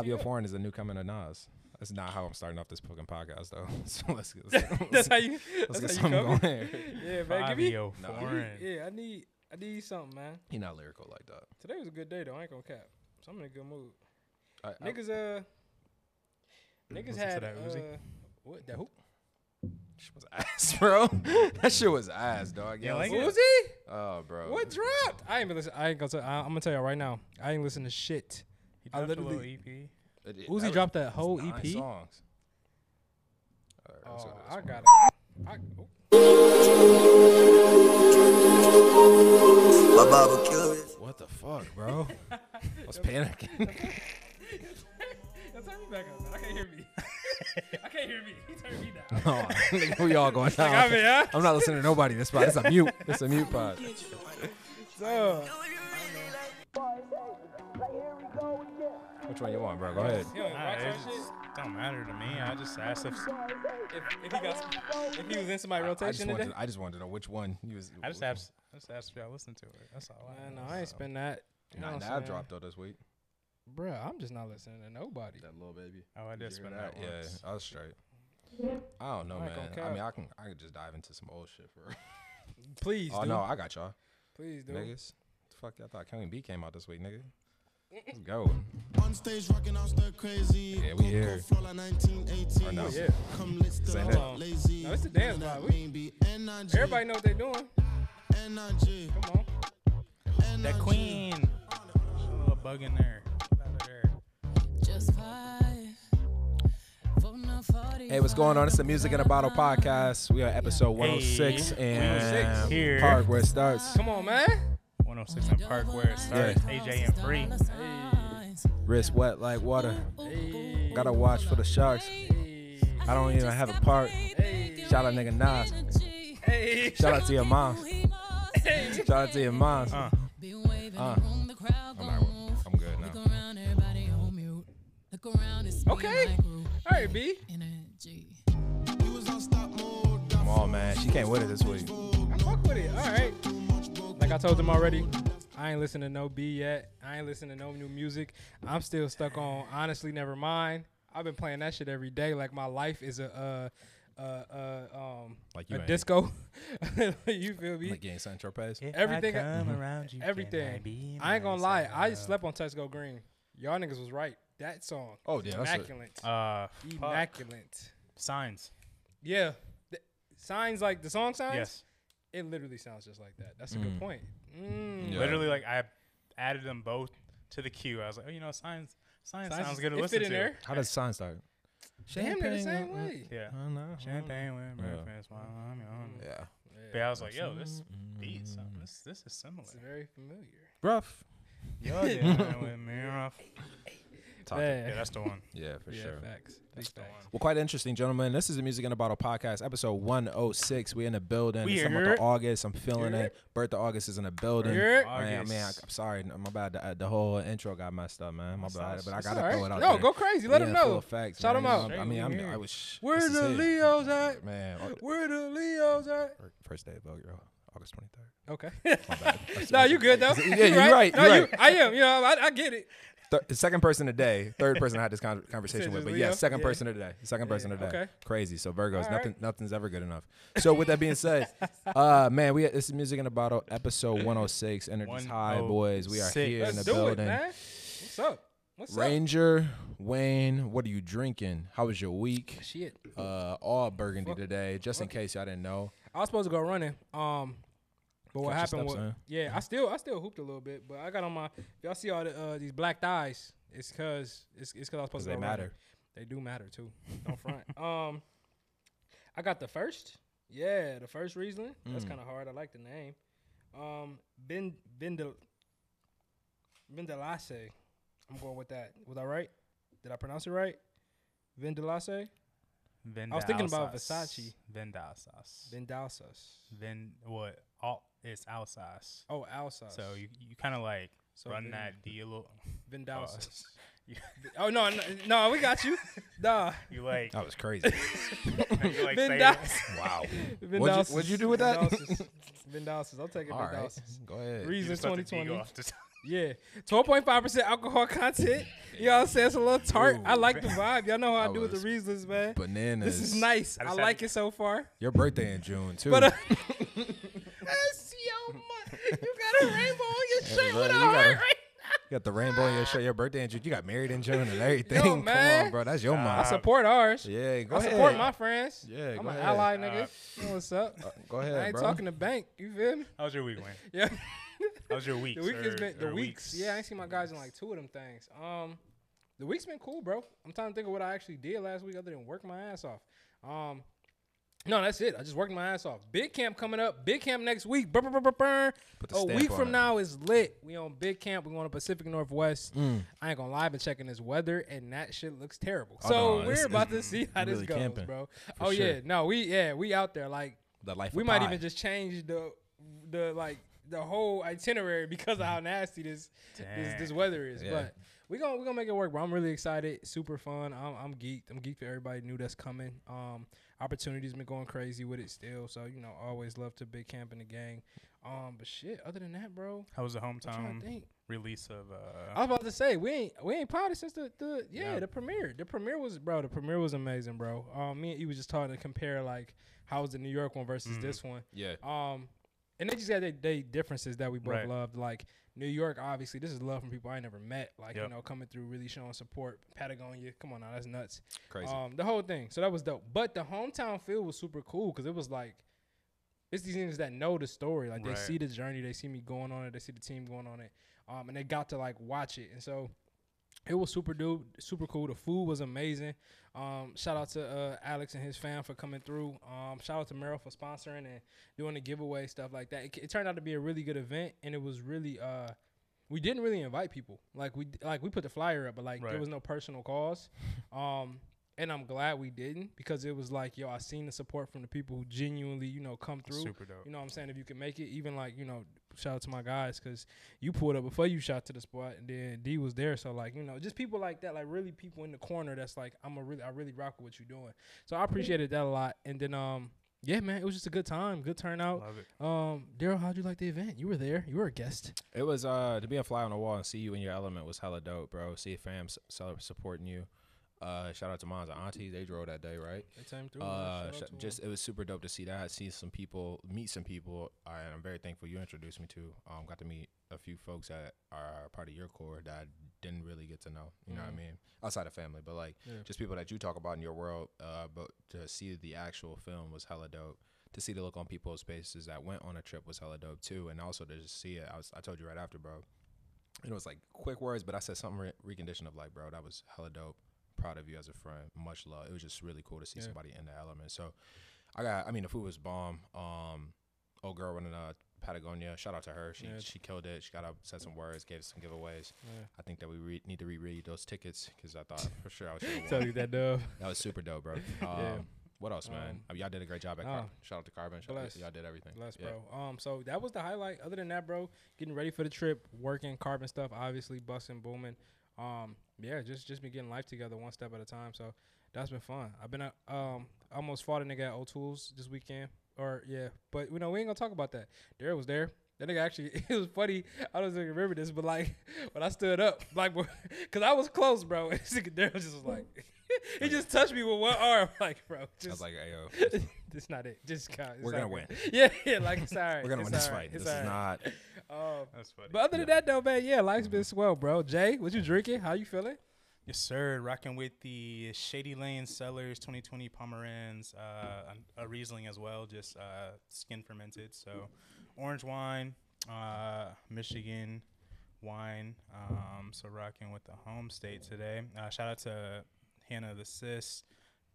Fabio Foreign is the new coming of Nas. That's not how I'm starting off this fucking podcast though. so let's get let's, that's let's, how you. let's That's get how something coming. going here. Yeah, man. Give me. Fabio No. Foreign. Yeah, I need. I need something, man. He not lyrical like that. Today was a good day though. I ain't gonna cap. So I'm in a good mood. I, I, Niggas, uh, niggas had that Uzi. uh, what that who? shit was ass, bro. that shit was ass, dog. Yeah, Yeah, like listen- Uzi? Oh, bro. What dropped? I ain't been listen. I ain't gonna. Tell, I, I'm gonna tell y'all right now. I ain't listen to shit. He dropped a little EP. It- it- Uzi dropped that was whole nine EP. songs. All right, let's Oh, go to this I one. got it. I, oh. My barbecue What the fuck, bro? I was panicking. Yo, turn me back up. Man. I can't hear me. I can't hear me. He turned me down. oh, nigga, we all going down. I mean, huh? I'm not listening to nobody. This spot. It's a mute. It's a mute pod. So, Which one you want, bro? Go ahead. he don't Nah, it just don't matter to me. I just asked if If, if he got, if he was in somebody's I just rotation today. wanted. I just wanted to know which one you was. I just asked. I just asked if y'all listen to it. That's all. I Man, no. I ain't spend that. You know Nah, I'm Nav dropped though this week. Bruh, I'm just not listening to nobody. That Lil Baby. Oh, I did Did you spend hear that. Yeah. I was straight. I don't know, I man. I mean. I can. I could just dive into some old shit for. Please, oh do. no, I got y'all, Please do. niggas. Fuck, I thought Kevin B came out this week, nigga. Let's go. On stage rocking out stir crazy. Yeah, we here. Flow like 1918. Or no. Yeah. Come let's Say still that. up lazy. No, it's the dance vibe. We- Everybody know what they're doing. NRG, Come on. That queen. A little bug in there. Get out of there. Just five. Hey, what's going on? It's the Music in a Bottle podcast. We are episode 106 Hey. and 106. Here. Park where it starts. Come on, man. 106 in Park where it starts. AJ and Free. Wrist wet like water. Hey. Gotta watch for the sharks. Hey. I don't even have a part. Hey. Shout out nigga Nas. Hey. Shout out to your mom. Shout out to your mom. Uh, Uh, I'm, not, I'm good now. Okay. All right, B. We was on stop mode. Come on, man. She came with it this week. I fuck with it. All right. Like I told them already, I ain't listening to no B yet. I ain't listening to no new music. I'm still stuck on honestly never mind. I've been playing that shit every day. Like my life is a uh uh uh um Like you a ain't- disco. you feel me? Like getting Central Pace. Everything- around you, Everything. I ain't gonna lie. I slept on Let's Go Green. Y'all niggas was right. That song. Oh, yeah, that's a- Immaculate. Uh, fuck. Signs. Yeah. Th- signs like the song signs? Yes. It literally sounds just like that. That's a good point. Mm. Yeah. Literally, like I added them both to the queue. I was like, oh, you know, signs. Signs, Signs- sounds good to it listen fit in to. there. How does sign start? Damn, they're the same Champagne, uh, way. Yeah. I don't know. Champagne with Yeah. breakfast while I'm young. Yeah. But I was like, yo, this beat, something. This, this is similar. It's very familiar. Rough. Yo, yeah, with me off. Topic. Yeah. Yeah, that's the one. Yeah, for yeah, sure. facts. Big facts. Well, quite interesting, gentlemen. This is the Music in a Bottle podcast, episode 106. We're in the building. We it's the month of August. I'm feeling Here. it. Birth of August is in the building. Here. Man, man, I, am sorry. My bad. The, the whole intro got messed up, man. My That's bad. all- But I gotta All throw it out No, there. go crazy. Let them Yeah, full know. effects, Shout man. 'em You out. I mean, I'm, I was. Where this is the it. Leos at? Man, uh, Where the Leos at? first day of vote, yo, August 23rd. Okay. My bad. no, you good though. Yeah, You you're right, No, you're you. I am. You know, I, I get it. Th- the second person today, third person I had this con- conversation with, but Leo? yeah, second Yeah. person today, second person today. okay. Crazy. So Virgos, All nothing, right. nothing's ever good enough. So with that being said, uh, man, we this is music in a bottle, episode 106. Energy's high, boys. We are 106. here in Let's the do it, building. man. What's up? What's up? Ranger, Wayne, what are you drinking? How was your week? Shit. Uh, all burgundy Fuck- today, just in case y'all didn't know. I was supposed to go running. Um, but what happened was, huh? yeah, I still I still hooped a little bit, but I got on my. Y'all see all the uh, these black thighs, it's cause it's it's cause I was supposed Because to they go running. matter. They do matter too. Don't front. Um, I got the first. Yeah, the first Riesling. That's Mm. kind of hard. I like the name. Um, Ben Bendel Vendelace. I'm going with that. Was I right? Did I pronounce it right? Vendelace. Vin I was thinking about Dalsas. Versace. Vendalsas. Vendalsas. Vin what? All it's Alsace. Oh, Alsace. So you you kind of like So run Vin- that D a little. Vendalsas. you, oh no, no, no, we got you. Nah. you like That was crazy. you like say Vendalsas. wow. Vendalsas. what'd you do with that? Vendalsas. Vendalsas. I'll take it. All right. Vendalsas. Go ahead. you Reason just let the D 2020. go off the top. Yeah, twelve point five percent alcohol content. You know what I'm saying? It's a little tart. I like the vibe. Y'all know how I That do with the was Rieslings, man. Bananas. This is nice. I I, like it so far. Your birthday in June too. But uh, That's yo, man. you got a rainbow on your shirt with a you heart right you got the rainbow in your shirt. Your birthday in June. You got married in June and everything. Yo, Come on, bro. That's your I mom. support ours. Yeah, go ahead. I ahead. support my friends. Yeah, go ahead. I'm go an ahead. ally, nigga. Uh, you know what's up? Go ahead, I ain't bro. talking to bank. You feel me? How was your week, Wayne? Yeah. How was your week? The week has been the or weeks. Yeah, I ain't seen my guys in like two of them things. Um, the week's been cool, bro. I'm trying to think of what I actually did last week other than work my ass off. Um, no, that's it. I just worked my ass off. Big camp coming up. Big camp next week. Brr. Put the A week from it. now is lit. We on big camp. We going to Pacific Northwest. Mm. I ain't gonna lie, I've been checking this weather and that shit looks terrible. Oh, so no, we're about to see how this goes, camping, bro. Oh sure. yeah, no, we yeah we out there like The life. we might pi. even just change the the like the whole itinerary because of how nasty this this, this weather is. Yeah. But we gonna we gonna make it work, bro. I'm really excited. Super fun. I'm I'm geeked. I'm geeked for everybody new that's coming. Um, opportunities been going crazy with it still. So you know, always love to big camp in the gang. Um, but shit, other than that, bro, How was the hometown think. release of? Uh, I was about to say we ain't we ain't potted since the, the yeah, Yeah. the premiere. The premiere was bro. The premiere was amazing, bro. Um, me and you was just talking to compare like how was the New York one versus Mhm. this one. Yeah. Um, and they just had they, they differences that we both Right. loved. Like New York, obviously, this is love from people I never met. Like you know, coming through, really showing support. Patagonia, come on now, that's nuts. Crazy. Um, the whole thing. So that was dope. But the hometown feel was super cool because it was like. It's these niggas that know the story. Like they Right. see the journey, they see me going on it, they see the team going on it, um, and they got to like watch it. And so it was super dude, super cool. The food was amazing. Um, shout out to uh, Alex and his fam for coming through. Um, shout out to Merrill for sponsoring and doing the giveaway stuff like that. It, it turned out to be a really good event, and it was really uh, we didn't really invite people. Like we like we put the flyer up, but like there was no personal cause. Um, and I'm glad we didn't because it was like yo, I seen the support from the people who genuinely you know come through. super dope. You know what I'm saying? If you can make it, even like, you know, shout out to my guys because you pulled up before you shot to the spot and then D was there. So, like, you know, just people like that, like really people in the corner that's like, I'm a really, I really rock with what you're doing. So I appreciated that a lot. And then, um, yeah, man, it was just a good time, good turnout. Love it. Um, Daryl, how'd you like the event? You were there. You were a guest. It was uh to be a fly on the wall and see you in your element was hella dope, bro. See fam s- so supporting you. Uh, shout out to moms and aunties. They drove that day, right? They came through. Uh, sh- Shout out to 'em. just it was super dope to see that. See some people, meet some people. I, I'm very thankful you introduced me to. Um, got to meet a few folks that are part of your core that I didn't really get to know. You know what I Mhm. mean? Outside of family, but like Yeah. just people that you talk about in your world. Uh, but to see the actual film was hella dope. To see the look on people's faces that went on a trip was hella dope too, and also to just see it. I was I told you right after, bro. And it was like quick words, but I said something re- reconditioned of like, bro, that was hella dope. Proud of you as a friend. Much love. It was just really cool to see Yeah. somebody in the element. So I got. I mean, the food was bomb. Um, old girl running uh Patagonia. Shout out to her. She Yeah. she killed it. She got up, said some words, gave some giveaways. Yeah. I think that we re- need to reread those tickets because I thought for sure I was. Tell you that, Dove. That was super dope, bro. Um, Yeah. What else, man? Um, I mean, y'all did a great job at oh, Carbon. Shout out to Carbon. Shout out bless. y'all did everything. Bless, Yeah. bro. Um, so that was the highlight. Other than that, bro, getting ready for the trip, working, carbon stuff, obviously, busting, booming. Um, yeah, just just been getting life together one step at a time. So that's been fun. I've been at, um almost fought a nigga at O'Toole's this weekend. Or yeah, but you know we ain't gonna talk about that. Darren was there. That nigga actually, it was funny. I don't even remember this, but like when I stood up, like, cause I was close, bro. And this nigga Darren just was like, he just touched me with one arm, like, bro. I was like, hey, yo, that's not it. Just count. It's we're gonna all win. Yeah, yeah, like it's all right. We're gonna it's win this all right, fight. it's This is all right. not. Um, That's funny. but other than that, though, man, yeah, life's been swell, bro. Jay, what you drinking? How you feeling? Yes, sir. Rocking with the Shady Lane Cellars 2020 Pomeranz, uh, a a Riesling as well, just uh, skin fermented. So, orange wine, uh, Michigan wine. Um, so, rocking with the home state today. Uh, shout out to Hannah the Sis.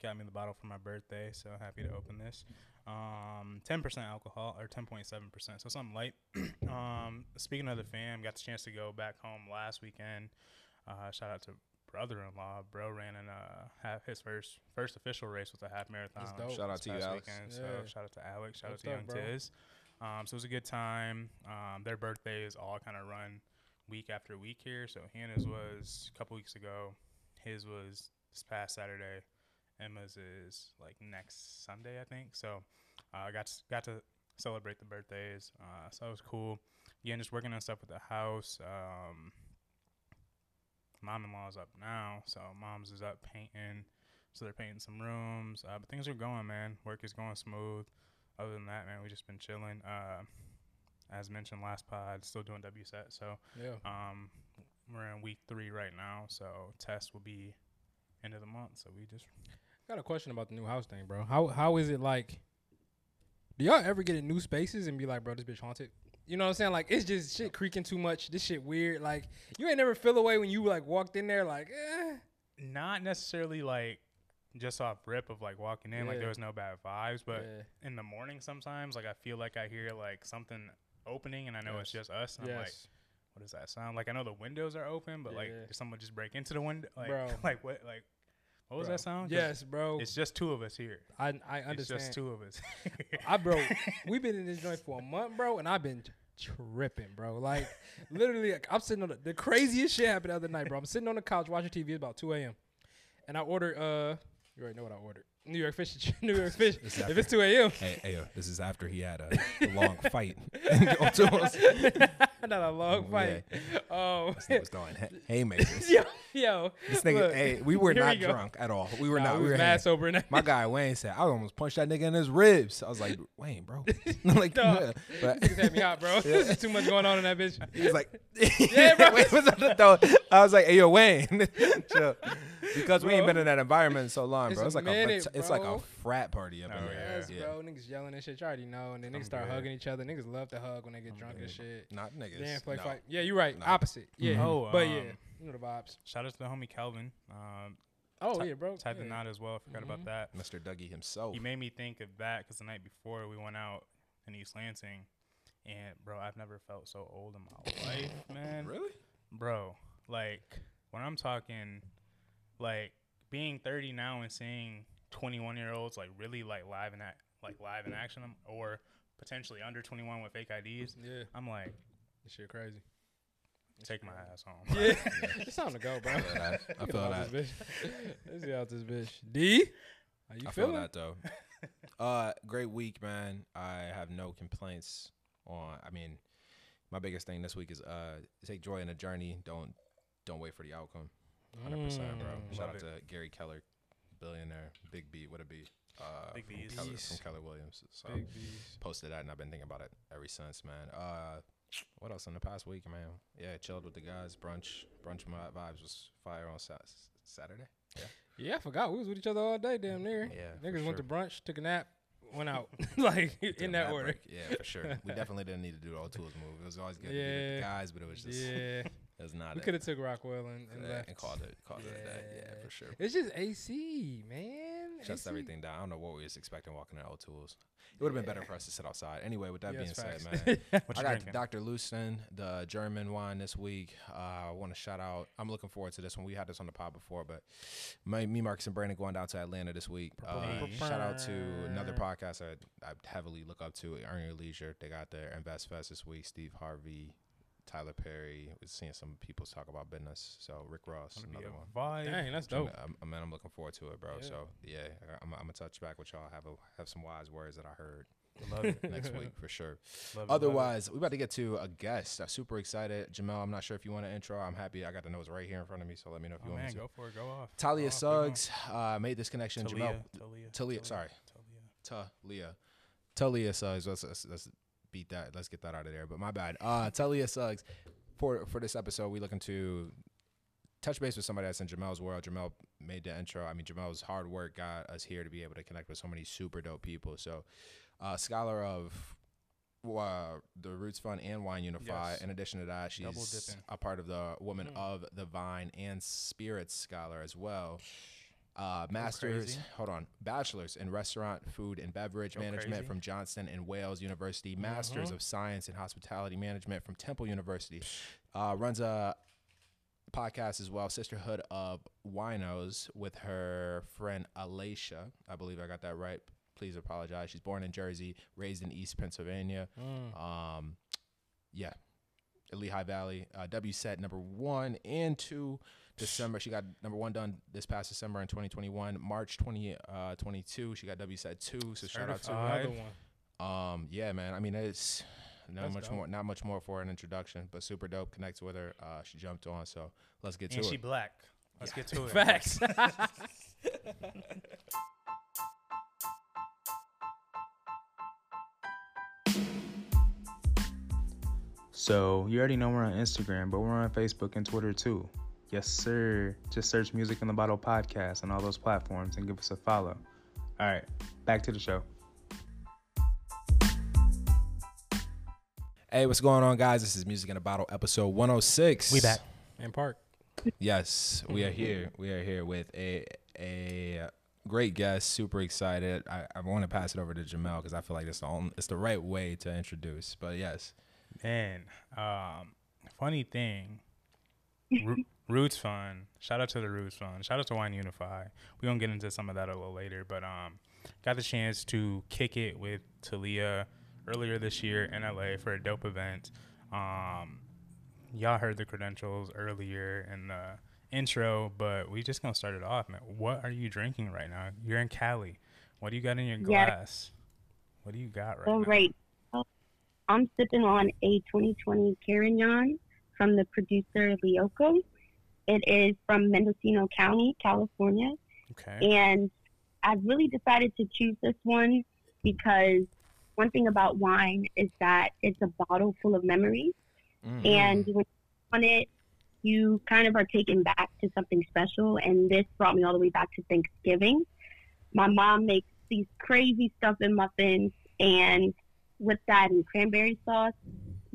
Got me the bottle for my birthday, so happy to open this. Um, 10% alcohol or 10.7%, so something light. um, speaking of the fam, got the chance to go back home last weekend. Uh, shout out to brother-in-law. Bro ran in uh half his first first official race was a half marathon. dope. Shout out to you, past Alex. Weekend, Yeah. So shout out to Alex. Shout What's out to up, Young bro? Tiz. Um, so it was a good time. Um, their birthdays all kind of run week after week here. So Hannah's was a couple weeks ago. His was this past Saturday. Emma's is like next Sunday, I think. So I uh, got s- got to celebrate the birthdays. Uh, so it was cool. Again, just working on stuff with the house. Um, mom-in-law's up now, so mom's is up painting. So they're painting some rooms. Uh, but things are going, man. Work is going smooth. Other than that, man, we just been chilling. Uh, as mentioned last pod, still doing WSET. So Yeah. um, we're in week three right now. So test will be end of the month. So we just Got a question about the new house thing, bro. How how is it like? Do y'all ever get in new spaces and be like, bro, this bitch haunted? You know what I'm saying? Like it's just shit creaking too much. This shit weird. Like you ain't never feel away when you like walked in there like, eh. not necessarily like just off rip of like walking in like there was no bad vibes, but yeah. in the morning sometimes like I feel like I hear like something opening and I know it's just us. And I'm like, what does that sound? Like I know the windows are open, but like Yeah. did someone just break into the window? Like Bro. like what like what was Bro. that sound? 'Cause Yes, bro. It's just two of us here. I I understand. It's just two of us. I bro, we've been in this joint for a month, bro, and I've been tripping, bro. Like literally, like, I'm sitting on the, the craziest shit happened the other night, bro. I'm sitting on the couch watching TV. It's about 2 a.m. and I ordered. Uh, you already know what I ordered. New York fish, New York fish. It's if it's 2 a.m. Hey, hey, yo, this is after he had a, a long fight. Not a long fight. Oh, This nigga was throwing hay- haymakers. yo, yo. This nigga, look, hey, we were not go. drunk at all. We were Nah, not. we We were mad sober. And My guy Wayne said, "I almost punched that nigga in his ribs." I was like, "Wayne, bro," like, Dog. but Niggas had me hot, bro. This is too much going on in that bitch. he was like, Yeah, bro. Wayne was on the throw. I was like, "Hey, yo, Wayne," Chill. because we ain't been in that environment in so long, bro. a It's like minute, a, it's like a frat party up in Oh, there. Yes, bro. Niggas yelling and shit. You already know. And then niggas I'm start good. hugging each other. Niggas love to hug when they get drunk and shit. Not niggas. Yeah, play no. fight. Yeah, you're right. No. Opposite. Yeah. Oh, but um, yeah, you know the vibes. Shout out to the homie Calvin. Um, Oh Ty- yeah, bro. tied the yeah. knot as well. Forgot Mhm. about that. Mr. Dougie himself. He made me think of that because the night before we went out in East Lansing, and bro, I've never felt so old in my life, man. really? Bro, like when I'm talking, like being 30 now and seeing 21 year olds like really like live in that like live in action, um, or potentially under 21 with fake IDs, Yeah, I'm like, this shit crazy. take my ass home. Yeah, it's time to go, bro. I feel that. I Get feel that. This bitch. Let's get out this bitch. D, how you I feel that though. uh, great week, man. I have no complaints on. I mean, my biggest thing this week is uh, take joy in the journey. Don't don't wait for the outcome. Hundred percent, bro. Mm. Shout Love out to Gary Keller, billionaire, Big B. What a B. Uh, Big from B's. Keller, from Keller Williams. So Big B's. posted that, and I've been thinking about it ever since, man. Uh, what else in the past week, man? Yeah, chilled with the guys. Brunch, brunch. Vibes was fire on Sat- Saturday. Yeah, yeah, I forgot we was with each other all day, damn near. Yeah, for niggas went to brunch, took a nap, went out, like in that order. break. Yeah, for sure. We definitely didn't need to do the O'Toole's move. It was always good to be with the guys, but it was just Yeah, it was not we it. could have took Rockwell and, and left. and called it called it a day. Yeah, Yeah. for sure. It's just AC, man. Shuts AC. everything down. I don't know what we was expecting walking in O'Toole's. It would have been better for us to sit outside. Anyway, with that Yes, being said, facts. man, What I got drinking? Dr. Loosen, the German wine this week. Uh, I want to shout out. I'm looking forward to this one. We had this on the pod before, but my, me, Marcus, and Brandon going down to Atlanta this week. Uh, shout out to another podcast I, I heavily look up to, Earn Your Leisure. They got their Invest Fest this week. Steve Harvey, Tyler Perry. We're seeing some people talk about business. So Rick Ross, another one. vibe. Dang, that's dope. I'm, I'm, man, I'm looking forward to it, bro. Yeah. So yeah, I- I'm, I'm gonna touch back with y'all. Have a have some wise words that I heard Love it. next week for sure. Love it, it. Otherwise, we about to get to a guest. I'm super excited. Jamel, I'm not sure if you want to intro. I'm happy. I got the notes right here in front of me, so let me know if you Oh, want man, me to. go for it. Go off. Tahlia Go off. Suggs uh, made this connection. Tahlia, Jamel, Tahlia, Tahlia, sorry. Tahlia. Tahlia, Tahlia Suggs. Let's, let's let's beat that. Let's get that out of there. But my bad. Uh, Tahlia Suggs. For for this episode, we looking to touch base with somebody that's in Jamel's world. Jamel made the intro. I mean, Jamel's hard work got us here to be able to connect with so many super dope people. So, uh, scholar of uh, the Roots Fund and Wine Unify. Yes. In addition to that, she's a part of the Woman Mm. of the Vine and Spirits Scholar as well. Uh, masters, hold on, bachelor's in restaurant, food, and beverage Go management crazy. from Johnson and Wales University. Masters Mhm. of Science in Hospitality Management from Temple University. Uh, runs a podcast as well, Sisterhood of Winos, with her friend Alacia. I believe I got that right. Please apologize. She's born in Jersey, raised in East Pennsylvania. Mm. Um, yeah, Lehigh Valley. Uh, WSET number one and two. December, she got number one done this past December in 2021. March 20, uh, 22, she got WSET two. So shout out to Certified. Another one. Um, yeah, man. I mean, it's not That's much dope. more, not much more for an introduction, but super dope. Connects with her. Uh, she jumped on, so let's get and to she it. She black. Let's get to it. Facts. So you already know we're on Instagram, but we're on Facebook and Twitter too. Yes, sir. Just search Music in the Bottle podcast on all those platforms and give us a follow. All right, back to the show. Hey, what's going on, guys? This is Music in a Bottle, episode 106. We back. and Park. Yes, we are here. We are here with a a great guest. Super excited. I, I want to pass it over to Jamel because I feel like it's the only, it's the right way to introduce. But yes, Man, um, funny thing, Ro- Roots Fund. Shout out to the Roots Fund. Shout out to Wine Unify. We're gonna get into some of that a little later, but um, got the chance to kick it with Tahlia earlier this year in LA for a dope event. Um, y'all heard the credentials earlier in the intro, but we just gonna start it off, man. What are you drinking right now? You're in Cali. What do you got in your Yeah. glass? What do you got right All now? right. I'm sipping on a 2020 Carignan from the producer Lioco. It is from Mendocino County, California. Okay. And I've really decided to choose this one because one thing about wine is that it's a bottle full of memories. Mm. And when you on it, you kind of are taken back to something special. And this brought me all the way back to Thanksgiving. My mom makes these crazy stuffing muffins, and with that and cranberry sauce,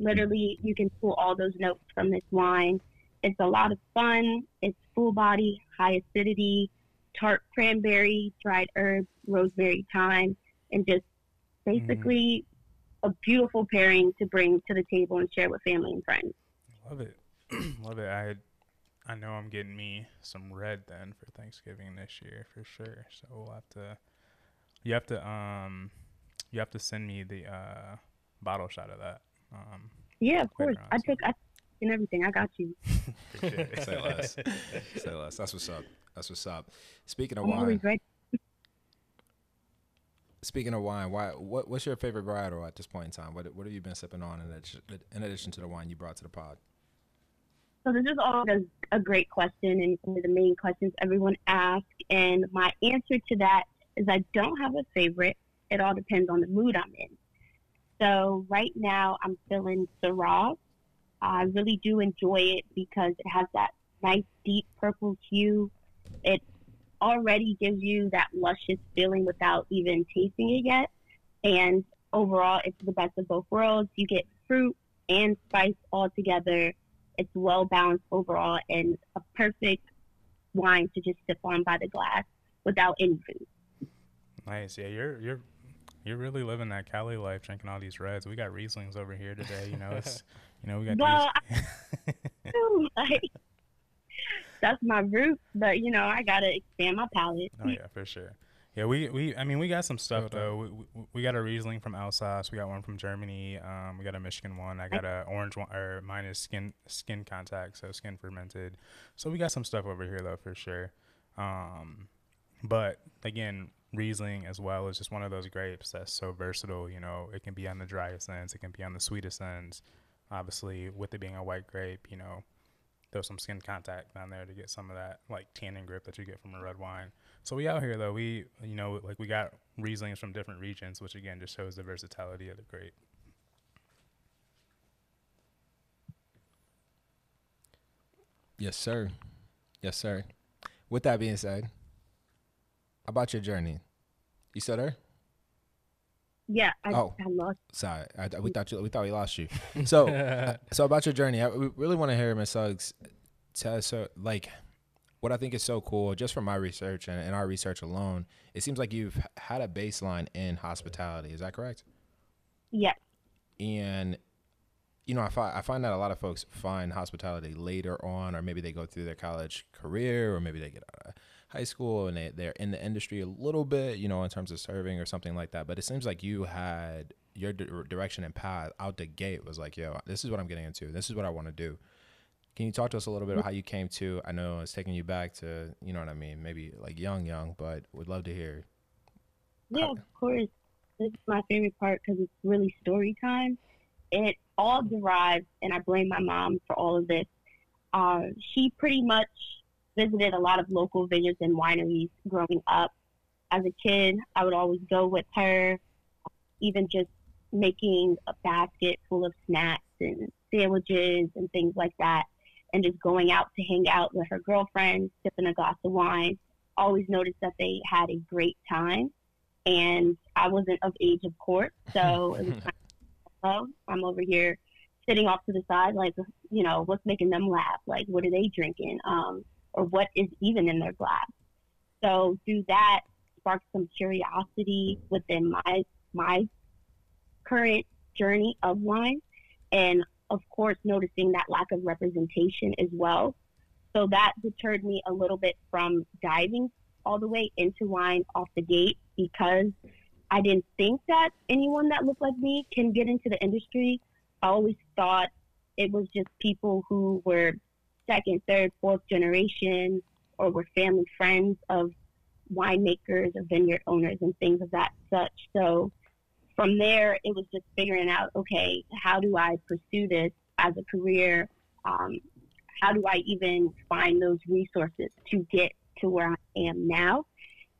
literally you can pull all those notes from this wine. It's a lot of fun. It's full body, high acidity, tart cranberry, dried herbs, rosemary, thyme, and just basically a beautiful pairing to bring to the table and share with family and friends. Love it. Love it. I I know I'm getting me some red then for Thanksgiving this year for sure. So we'll have to you have to um you have to send me the uh bottle shot of that. Um Yeah, of course. I took I and everything. I got you. Say less. Say less. That's what's up. That's what's up. Speaking of I'm wine, speaking of wine, why what what's your favorite varietal at this point in time? What what have you been sipping on in addition, in addition to the wine you brought to the pod? So this is always a, a great question and one of the main questions everyone asks. And my answer to that is I don't have a favorite. It all depends on the mood I'm in. So right now I'm feeling Syrah. I really do enjoy it because it has that nice deep purple hue. It already gives you that luscious feeling without even tasting it yet. And overall, it's the best of both worlds. You get fruit and spice all together. It's well balanced overall and a perfect wine to just sip on by the glass without any food. Nice. Yeah, you're you're you're really living that Cali life drinking all these reds. We got Rieslings over here today, you know. It's you know, we got Well, these like, that's my roots, but you know, I gotta expand my palate. Oh yeah, for sure. Yeah, we, we I mean we got some stuff though. We, we, we got a Riesling from Alsace. We got one from Germany. Um, we got a Michigan one. I got a orange one, or mine is skin skin contact, so skin fermented. So we got some stuff over here though for sure. Um, but again, Riesling as well is just one of those grapes that's so versatile. You know, it can be on the driest ends, it can be on the sweetest ends. Obviously, with it being a white grape, you know, there's some skin contact down there to get some of that like tannin grip that you get from a red wine. So we out here though, we you know like we got Rieslings from different regions, which again just shows the versatility of the grape. Yes, sir. Yes, sir. With that being said, about your journey, you still there? Yeah, I, Oh. I lost. Sorry, I, I- we thought you, we thought we lost you. So, uh, so about your journey, I we really want to hear Miss Suggs tell us, uh, like, what I think is so cool, just from my research and, and our research alone. It seems like you've had a baseline in hospitality. Is that correct? Yes. And you know, I find I find that a lot of folks find hospitality later on, or maybe they go through their college career, or maybe they get out of high school and they they're in the industry a little bit, you know, in terms of serving or something like that. But it seems like you had your di- direction and path out the gate was like, yo, this is what I'm getting into. This is what I want to do. Can you talk to us a little bit about how you came to? I know it's taking you back to, you know what I mean, maybe like young, young, but would love to hear. Yeah, of course. this is my favorite part because it's really story time. It all derives, and I blame my mom for all of this. Uh, she pretty much visited a lot of local vineyards and wineries growing up. As a kid, I would always go with her, even just making a basket full of snacks and sandwiches and things like that, and just going out to hang out with her girlfriends, sipping a glass of wine. Always noticed that they had a great time, and I wasn't of age, of course, so it was kind of, I'm over here sitting off to the side, like, you know, what's making them laugh? Like, what are they drinking? Um, or what is even in their glass? So through that sparked some curiosity within my my current journey of wine, and of course noticing that lack of representation as well. So that deterred me a little bit from diving all the way into wine off the gate because I didn't think that anyone that looked like me can get into the industry. I always thought it was just people who were second, third, fourth generation or were family friends of winemakers or vineyard owners and things of that such. So from there, it was just figuring out, okay, how do I pursue this as a career? Um, how do I even find those resources to get to where I am now?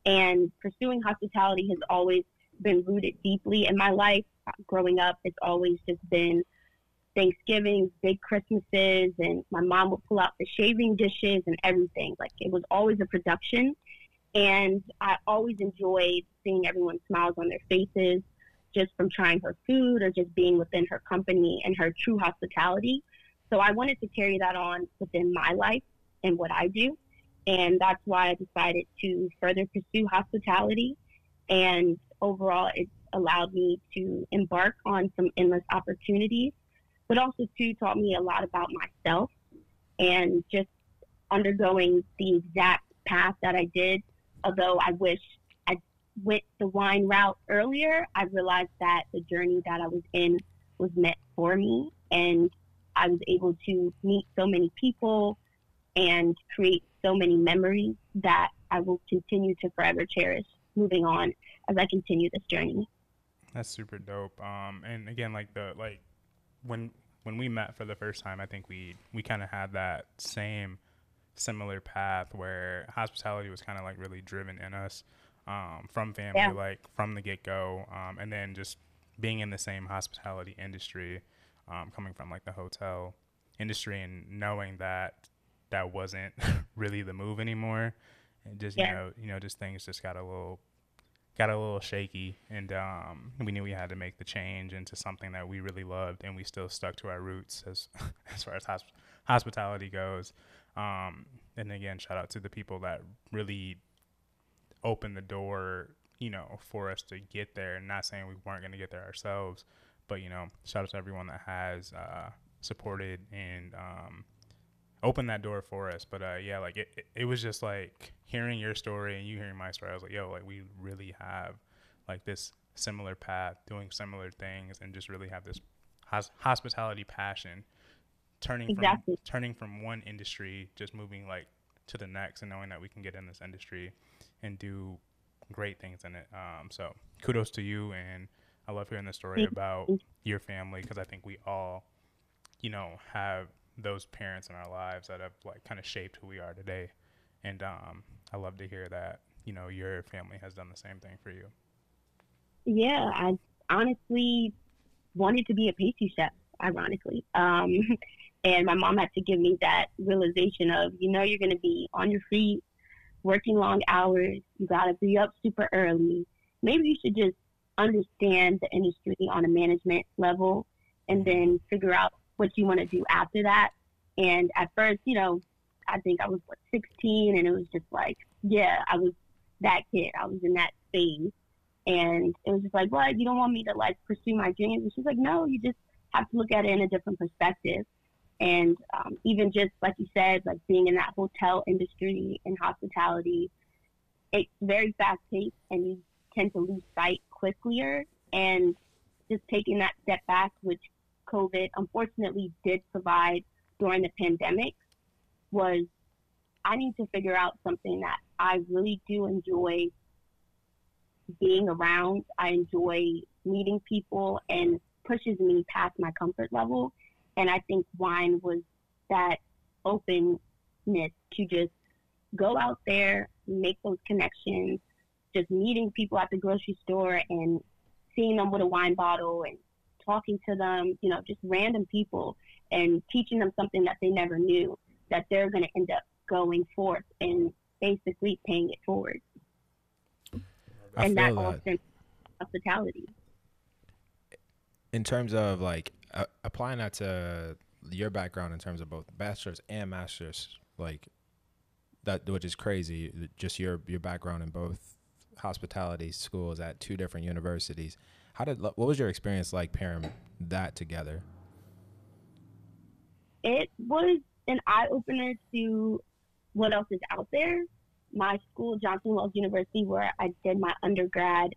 And pursuing hospitality has always been rooted deeply in my life. Growing up, it's always just been Thanksgivings, big Christmases, and my mom would pull out the chafing dishes and everything. Like it was always a production. And I always enjoyed seeing everyone's smiles on their faces just from trying her food or just being within her company and her true hospitality. So I wanted to carry that on within my life and what I do. And that's why I decided to further pursue hospitality. And overall, it's allowed me to embark on some endless opportunities but also too taught me a lot about myself and just undergoing the exact path that I did. Although I wish I went the wine route earlier, I realized that the journey that I was in was meant for me, and I was able to meet so many people and create so many memories that I will continue to forever cherish moving on as I continue this journey. That's super dope. Um, and again, like the like when when we met for the first time, I think we we kind of had that same similar path where hospitality was kind of like really driven in us um, from family, yeah. like from the get go, um, and then just being in the same hospitality industry, um, coming from like the hotel industry, and knowing that that wasn't really the move anymore, and just yeah. you know you know just things just got a little got a little shaky, and um, we knew we had to make the change into something that we really loved, and we still stuck to our roots as as far as hosp- hospitality goes. Um, and again, shout out to the people that really opened the door, you know, for us to get there. Not saying we weren't going to get there ourselves, but you know, shout out to everyone that has uh, supported and um, opened that door for us. But uh, yeah, like it, it, it, was just like hearing your story and you hearing my story. I was like, yo, like we really have like this similar path, doing similar things, and just really have this hos- hospitality passion. Turning exactly. from turning from one industry, just moving like to the next, and knowing that we can get in this industry and do great things in it. Um, so kudos to you, and I love hearing the story about your family because I think we all, you know, have those parents in our lives that have like kind of shaped who we are today. And um, I love to hear that you know your family has done the same thing for you. Yeah, I honestly wanted to be a pastry chef. Ironically, um, and my mom had to give me that realization of you know you're going to be on your feet, working long hours. You got to be up super early. Maybe you should just understand the industry on a management level and then figure out what you want to do after that. And at first, you know, I think I was what 16, and it was just like, yeah, I was that kid. I was in that phase, and it was just like, what? You don't want me to like pursue my dreams? And she's like, no, you just have to look at it in a different perspective. And um, even just like you said, like being in that hotel industry and hospitality, it's very fast paced, and you tend to lose sight quicker. And just taking that step back, which COVID unfortunately did provide during the pandemic was I need to figure out something that I really do enjoy being around. I enjoy meeting people and pushes me past my comfort level. And I think wine was that openness to just go out there, make those connections, just meeting people at the grocery store and seeing them with a wine bottle and talking to them, you know, just random people and teaching them something that they never knew that they're going to end up going forth and basically paying it forward. I and that all that. hospitality. in terms of like uh, applying that to your background in terms of both bachelor's and master's, like that, which is crazy. Just your your background in both hospitality schools at two different universities. How did what was your experience like pairing that together? it was an eye opener to what else is out there. My school, Johnson Wales University, where I did my undergrad,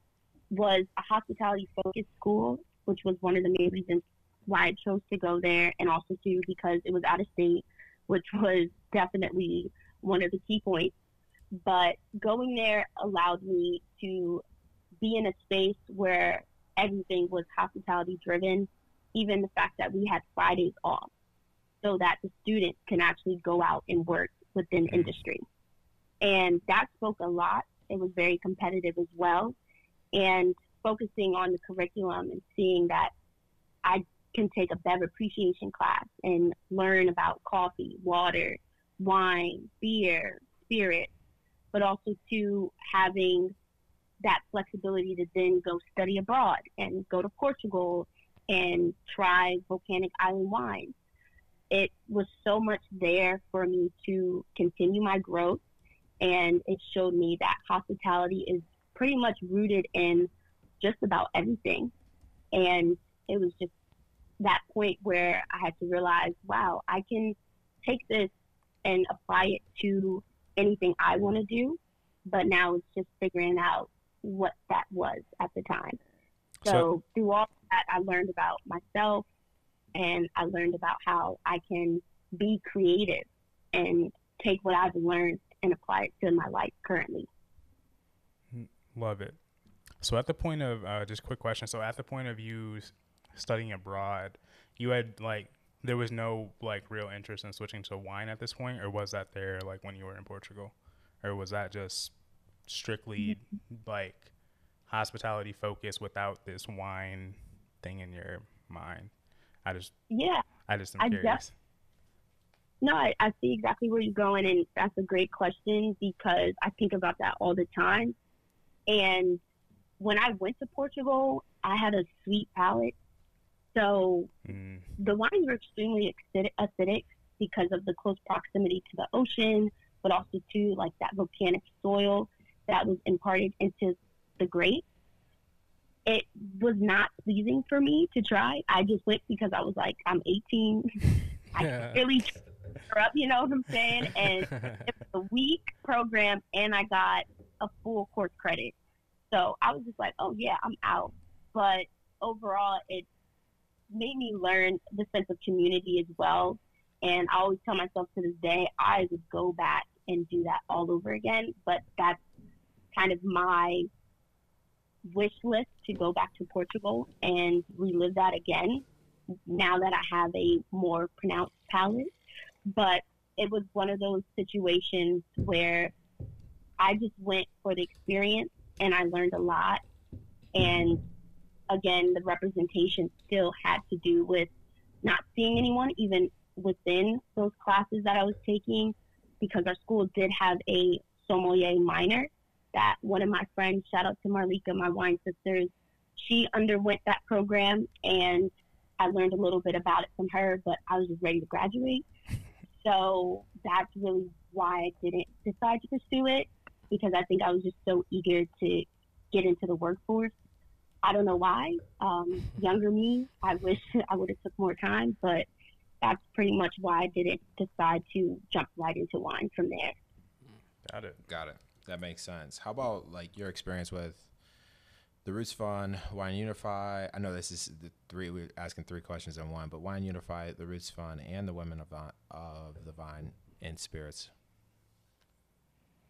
was a hospitality focused school, which was one of the main reasons why I chose to go there, and also too because it was out of state, which was definitely one of the key points. But going there allowed me to be in a space where everything was hospitality driven, even the fact that we had Fridays off so that the students can actually go out and work within mm-hmm. industry. And that spoke a lot. It was very competitive as well. And focusing on the curriculum and seeing that I can take a bev appreciation class and learn about coffee, water, wine, beer, spirits, but also to having that flexibility to then go study abroad and go to Portugal and try volcanic island wines it was so much there for me to continue my growth. And it showed me that hospitality is pretty much rooted in just about everything. And it was just that point where I had to realize, wow, I can take this and apply it to anything I want to do. But now it's just figuring out what that was at the time. So, So- through all that, I learned about myself and I learned about how I can be creative and take what I've learned and apply it to my life currently. Love it. So at the point of uh, just quick question. So at the point of you studying abroad, you had like there was no like real interest in switching to wine at this point, or was that there like when you were in Portugal, or was that just strictly like hospitality focused without this wine thing in your mind? I just Yeah, I just am I curious. no, I, I see exactly where you're going, and that's a great question because I think about that all the time. And when I went to Portugal, I had a sweet palate. So Mm, the wines were extremely acidic because of the close proximity to the ocean, but also to like that volcanic soil that was imparted into the grapes. It was not pleasing for me to try. I just went because I was like, I'm 18. I Yeah. really her up, you know what I'm saying? And it was a week program, and I got a full course credit. So I was just like, oh yeah, I'm out. But overall, it made me learn the sense of community as well. And I always tell myself to this day, I would go back and do that all over again. But that's kind of my wish list to go back to Portugal and relive that again now that I have a more pronounced palate. But it was one of those situations where I just went for the experience and I learned a lot. And again, the representation still had to do with not seeing anyone, even within those classes that I was taking, because our school did have a sommelier minor that one of my friends, shout out to Marlika, my wine sisters, she underwent that program and I learned a little bit about it from her, but I was just ready to graduate. So that's really why I didn't decide to pursue it because I think I was just so eager to get into the workforce. I don't know why. Um, younger me, I wish I would have took more time, but that's pretty much why I didn't decide to jump right into wine from there. got it. Got it. That makes sense. How about like your experience with the Roots Fund, Wine Unify? I know this is the three. We're asking three questions in one, but Wine Unify, the Roots Fund, and the Women of, Vi- of the Vine and Spirits.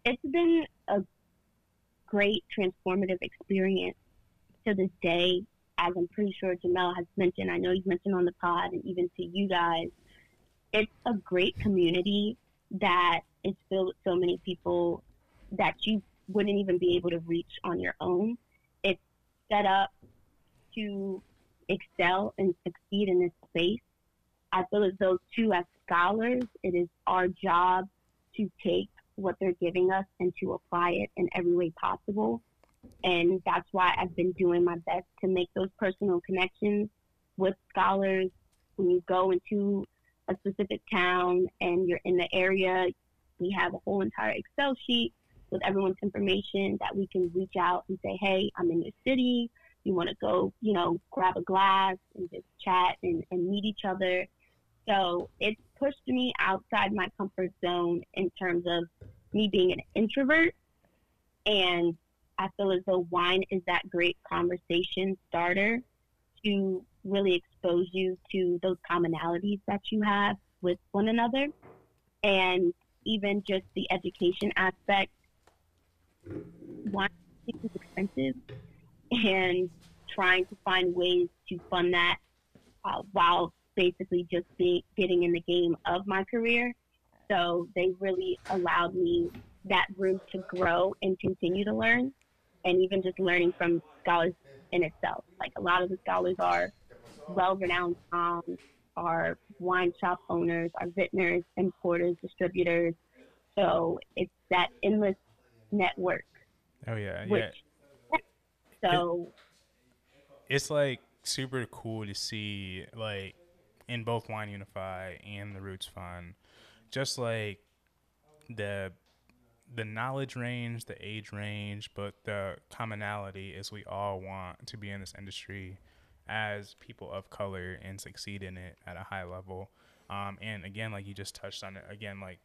It's been a great transformative experience to this day. As I'm pretty sure Jamel has mentioned, I know he's mentioned on the pod, and even to you guys, it's a great community that is filled with so many people that you wouldn't even be able to reach on your own. It's set up to excel and succeed in this space. I feel as though, too, as scholars, it is our job to take what they're giving us and to apply it in every way possible. And that's why I've been doing my best to make those personal connections with scholars. When you go into a specific town and you're in the area, we have a whole entire Excel sheet with everyone's information that we can reach out and say, hey, I'm in your city. You want to go, you know, grab a glass and just chat and, and meet each other. So it's pushed me outside my comfort zone in terms of me being an introvert. And I feel as though wine is that great conversation starter to really expose you to those commonalities that you have with one another. And even just the education aspect, wine is expensive, and trying to find ways to fund that uh, while basically just be, getting in the game of my career. So they really allowed me that room to grow and continue to learn, and even just learning from scholars in itself. Like a lot of the scholars are well-renowned moms, are wine shop owners, are vintners, importers, distributors. So it's that endless network. Oh yeah, Which, yeah. So It's like super cool to see like in both Wine Unify and the Roots Fund, just like the the knowledge range, the age range, but the commonality is we all want to be in this industry as people of color and succeed in it at a high level. Um, and again, like you just touched on it, again, like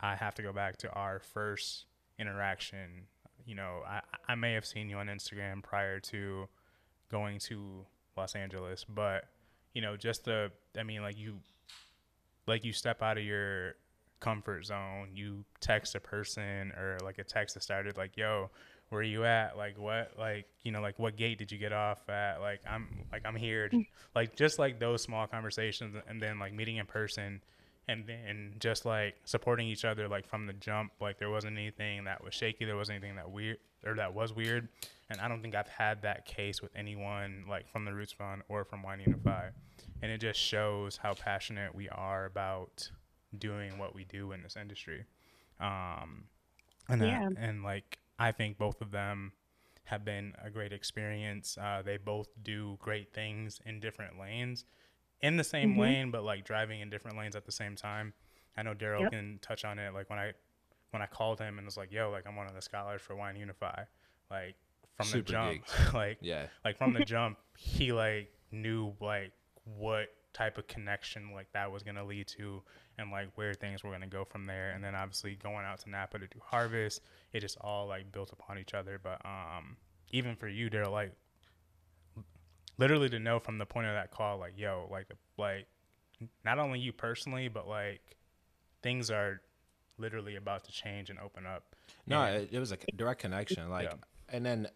I have to go back to our first interaction. You know, I, I may have seen you on Instagram prior to going to Los Angeles, but you know, just the, I mean, like you, like you step out of your comfort zone, you text a person or like a text that started like, yo, where are you at? Like what, like, you know, like what gate did you get off at? Like, I'm like, I'm here. Mm. like just like those small conversations and then like meeting in person and then just like supporting each other like from the jump like there wasn't anything that was shaky there wasn't anything that weird or that was weird. And i don't think i've had that case with anyone like from the roots fund or from wine unify and it just shows how passionate we are about doing what we do in this industry. Um and Yeah. and like i think both of them have been a great experience. Uh, they both do great things in different lanes in the same Mhm. lane, but like driving in different lanes at the same time. I know Daryl Yep. can touch on it. Like when I when I called him and was like, "Yo, like I'm one of the scholars for Wine Unify," like from Super the jump, like Yeah. like from the jump, he like knew like what type of connection like that was gonna lead to, and like where things were gonna go from there. And then obviously going out to Napa to do harvest, it just all like built upon each other. But um, even for you, Daryl, like literally to know from the point of that call, like, yo, like, like, not only you personally, but like, things are literally about to change and open up. No, And- it, it was a direct connection. Like, Yeah. and then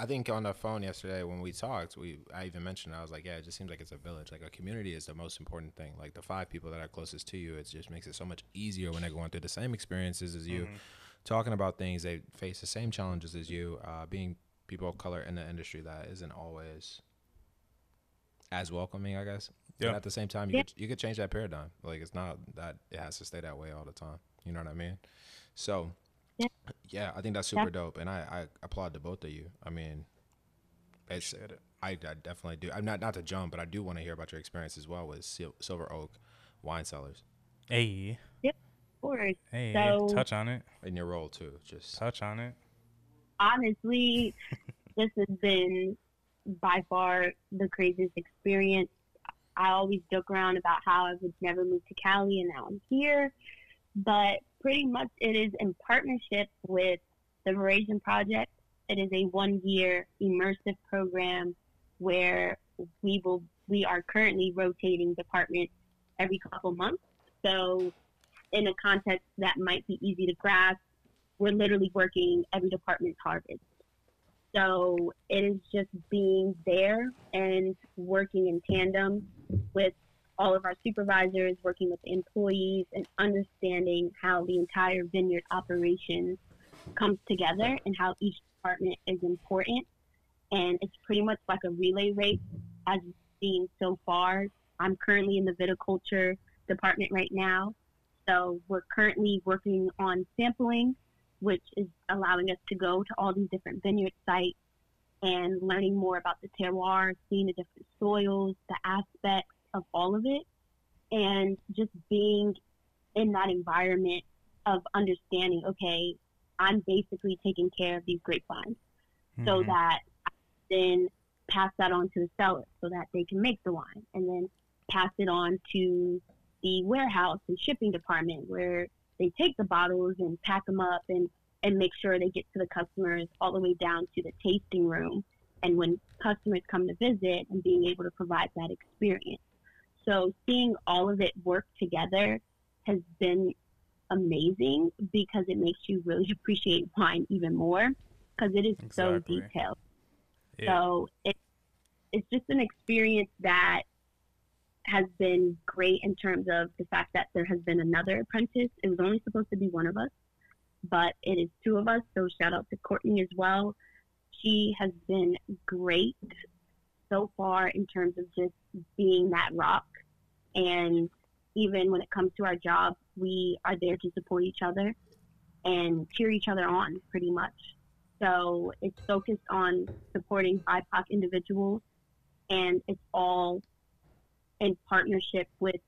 I think on the phone yesterday when we talked, we I even mentioned I was like, yeah, it just seems like it's a village. Like a community is the most important thing. Like the five people that are closest to you, it just makes it so much easier when they're going through the same experiences as you, Mhm. talking about things they face the same challenges as you. Uh, being people of color in the industry that isn't always as welcoming, I guess. Yeah. But at the same time, you Yeah. could, you could change that paradigm. Like it's not that it has to stay that way all the time. You know what I mean? So, Yeah. yeah, I think that's super dope, and I, I applaud the both of you. I mean, it's Appreciate it. I, I definitely do. I'm not not to jump, but I do want to hear about your experience as well with Sil- Silver Oak wine cellars Hey, Yep. of course, hey, So- touch on it. in your role too. Just Touch on it. honestly, this has been by far the craziest experience. I always joke around about how I would never move to Cali and now I'm here. But pretty much it is in partnership with the Veraison Project. It is a one year immersive program where we will we are currently rotating departments every couple months. So in a context that might be easy to grasp, we're literally working every department's harvest. So it is just being there and working in tandem with all of our supervisors, working with employees, and understanding how the entire vineyard operation comes together and how each department is important. And it's pretty much like a relay race as we've seen so far. I'm currently in the viticulture department right now. So we're currently working on sampling, which is allowing us to go to all these different vineyard sites and learning more about the terroir, seeing the different soils, the aspects of all of it, and just being in that environment of understanding, okay, I'm basically taking care of these grapevines so Mhm. that I then pass that on to the cellar so that they can make the wine and then pass it on to the warehouse and shipping department where they take the bottles and pack them up and, and make sure they get to the customers all the way down to the tasting room and when customers come to visit and being able to provide that experience. So seeing all of it work together has been amazing because it makes you really appreciate wine even more because it is so detailed. Yeah. So it, it's just an experience that has been great in terms of the fact that there has been another apprentice. It was only supposed to be one of us, but it is two of us. So shout out to Courtney as well. She has been great so far in terms of just being that rock. And even when it comes to our job, we are there to support each other and cheer each other on pretty much. So it's focused on supporting BIPOC individuals, and it's all in partnership with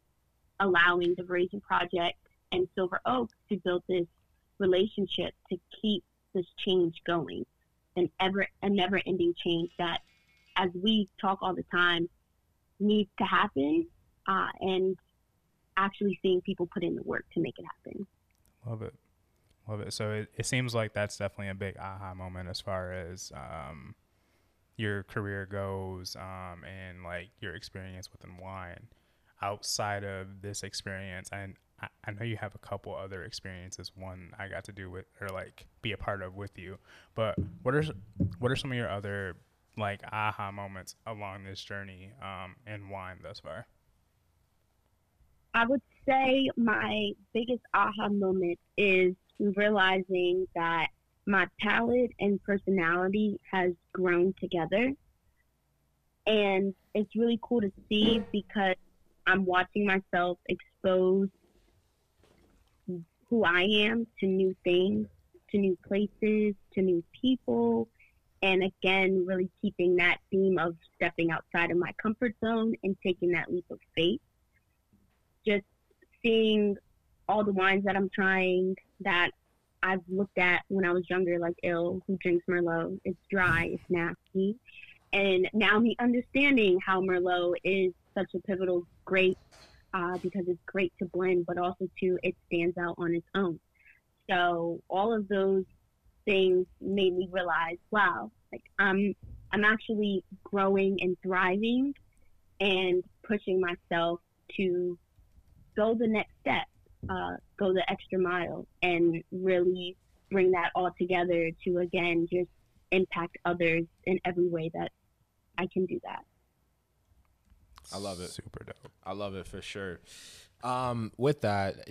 allowing the Veraison Project and Silver Oak to build this relationship to keep this change going, an ever a never-ending change that, as we talk all the time, needs to happen, uh, and actually seeing people put in the work to make it happen. Love it. Love it. So it, it seems like that's definitely a big aha moment as far as um, your career goes um, and like your experience within wine. Outside of this experience, and I, I know you have a couple other experiences. One I got to do with or like be a part of with you. But what are what are some of your other like aha moments along this journey um, in wine thus far? I would say my biggest aha moment is realizing that my palate and personality has grown together. And it's really cool to see because I'm watching myself expose who I am to new things, to new places, to new people. And again, really keeping that theme of stepping outside of my comfort zone and taking that leap of faith just seeing all the wines that I'm trying that I've looked at when I was younger, like ill, who drinks Merlot. It's dry, it's nasty. And now me understanding how Merlot is such a pivotal grape uh, because it's great to blend, but also too it stands out on its own. So all of those things made me realize, wow, like I'm I'm actually growing and thriving and pushing myself to go the next step, uh, go the extra mile, and really bring that all together to again just impact others in every way that I can do that. I love it. Super dope. I love it for sure. Um, with that,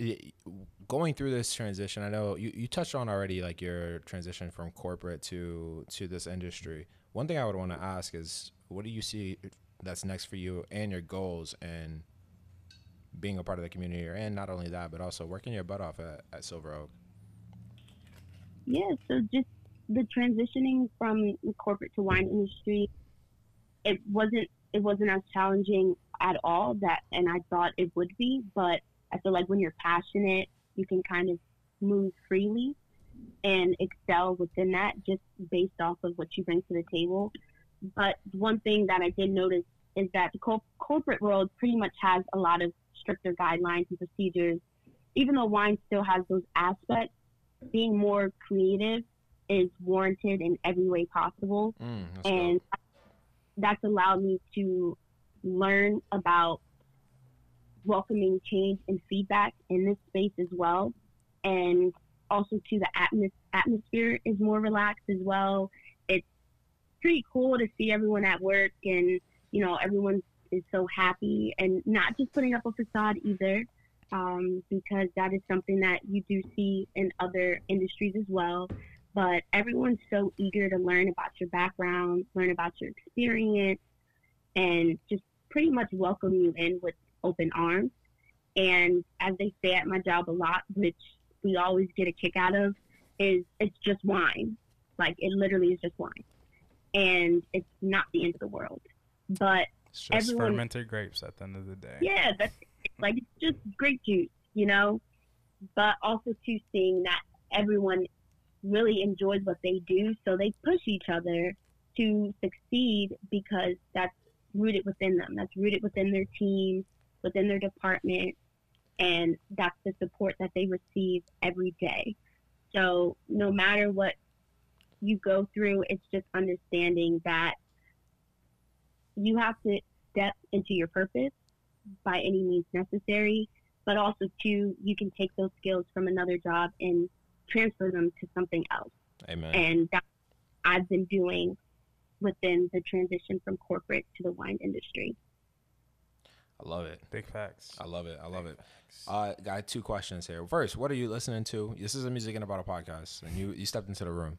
going through this transition, I know you, you touched on already like your transition from corporate to to this industry. One thing I would want to ask is, what do you see that's next for you and your goals and being a part of the community, and not only that, but also working your butt off at, at Silver Oak. Yeah, so just the transitioning from corporate to wine industry, it wasn't it wasn't as challenging at all that and I thought it would be, but I feel like when you're passionate, you can kind of move freely and excel within that just based off of what you bring to the table. But one thing that I did notice is that the co- corporate world pretty much has a lot of stricter guidelines and procedures. Even though wine still has those aspects, being more creative is warranted in every way possible. Mm, that's and that's allowed me to learn about welcoming change and feedback in this space as well and also to the atmos- atmosphere is more relaxed as well. It's pretty cool to see everyone at work and you know everyone is so happy and not just putting up a facade either, um, because that is something that you do see in other industries as well. But everyone's so eager to learn about your background, learn about your experience, and just pretty much welcome you in with open arms. And as they say at my job a lot, which we always get a kick out of, is it's just wine. Like it literally is just wine. And it's not the end of the world. But It's just Everyone- fermented grapes at the end of the day. yeah, that's like it's just grape juice, you know. But also too seeing that everyone really enjoys what they do, so they push each other to succeed because that's rooted within them. That's rooted within their team, within their department, and that's the support that they receive every day. So no matter what you go through, it's just understanding that you have to step into your purpose by any means necessary, but also too, you can take those skills from another job and transfer them to something else. Amen. And that's I've been doing within the transition from corporate to the wine industry. I love it. Big facts. I love it. I love it. Uh, got two questions here. First, what are you listening to? This is a music and about a podcast, and you you stepped into the room.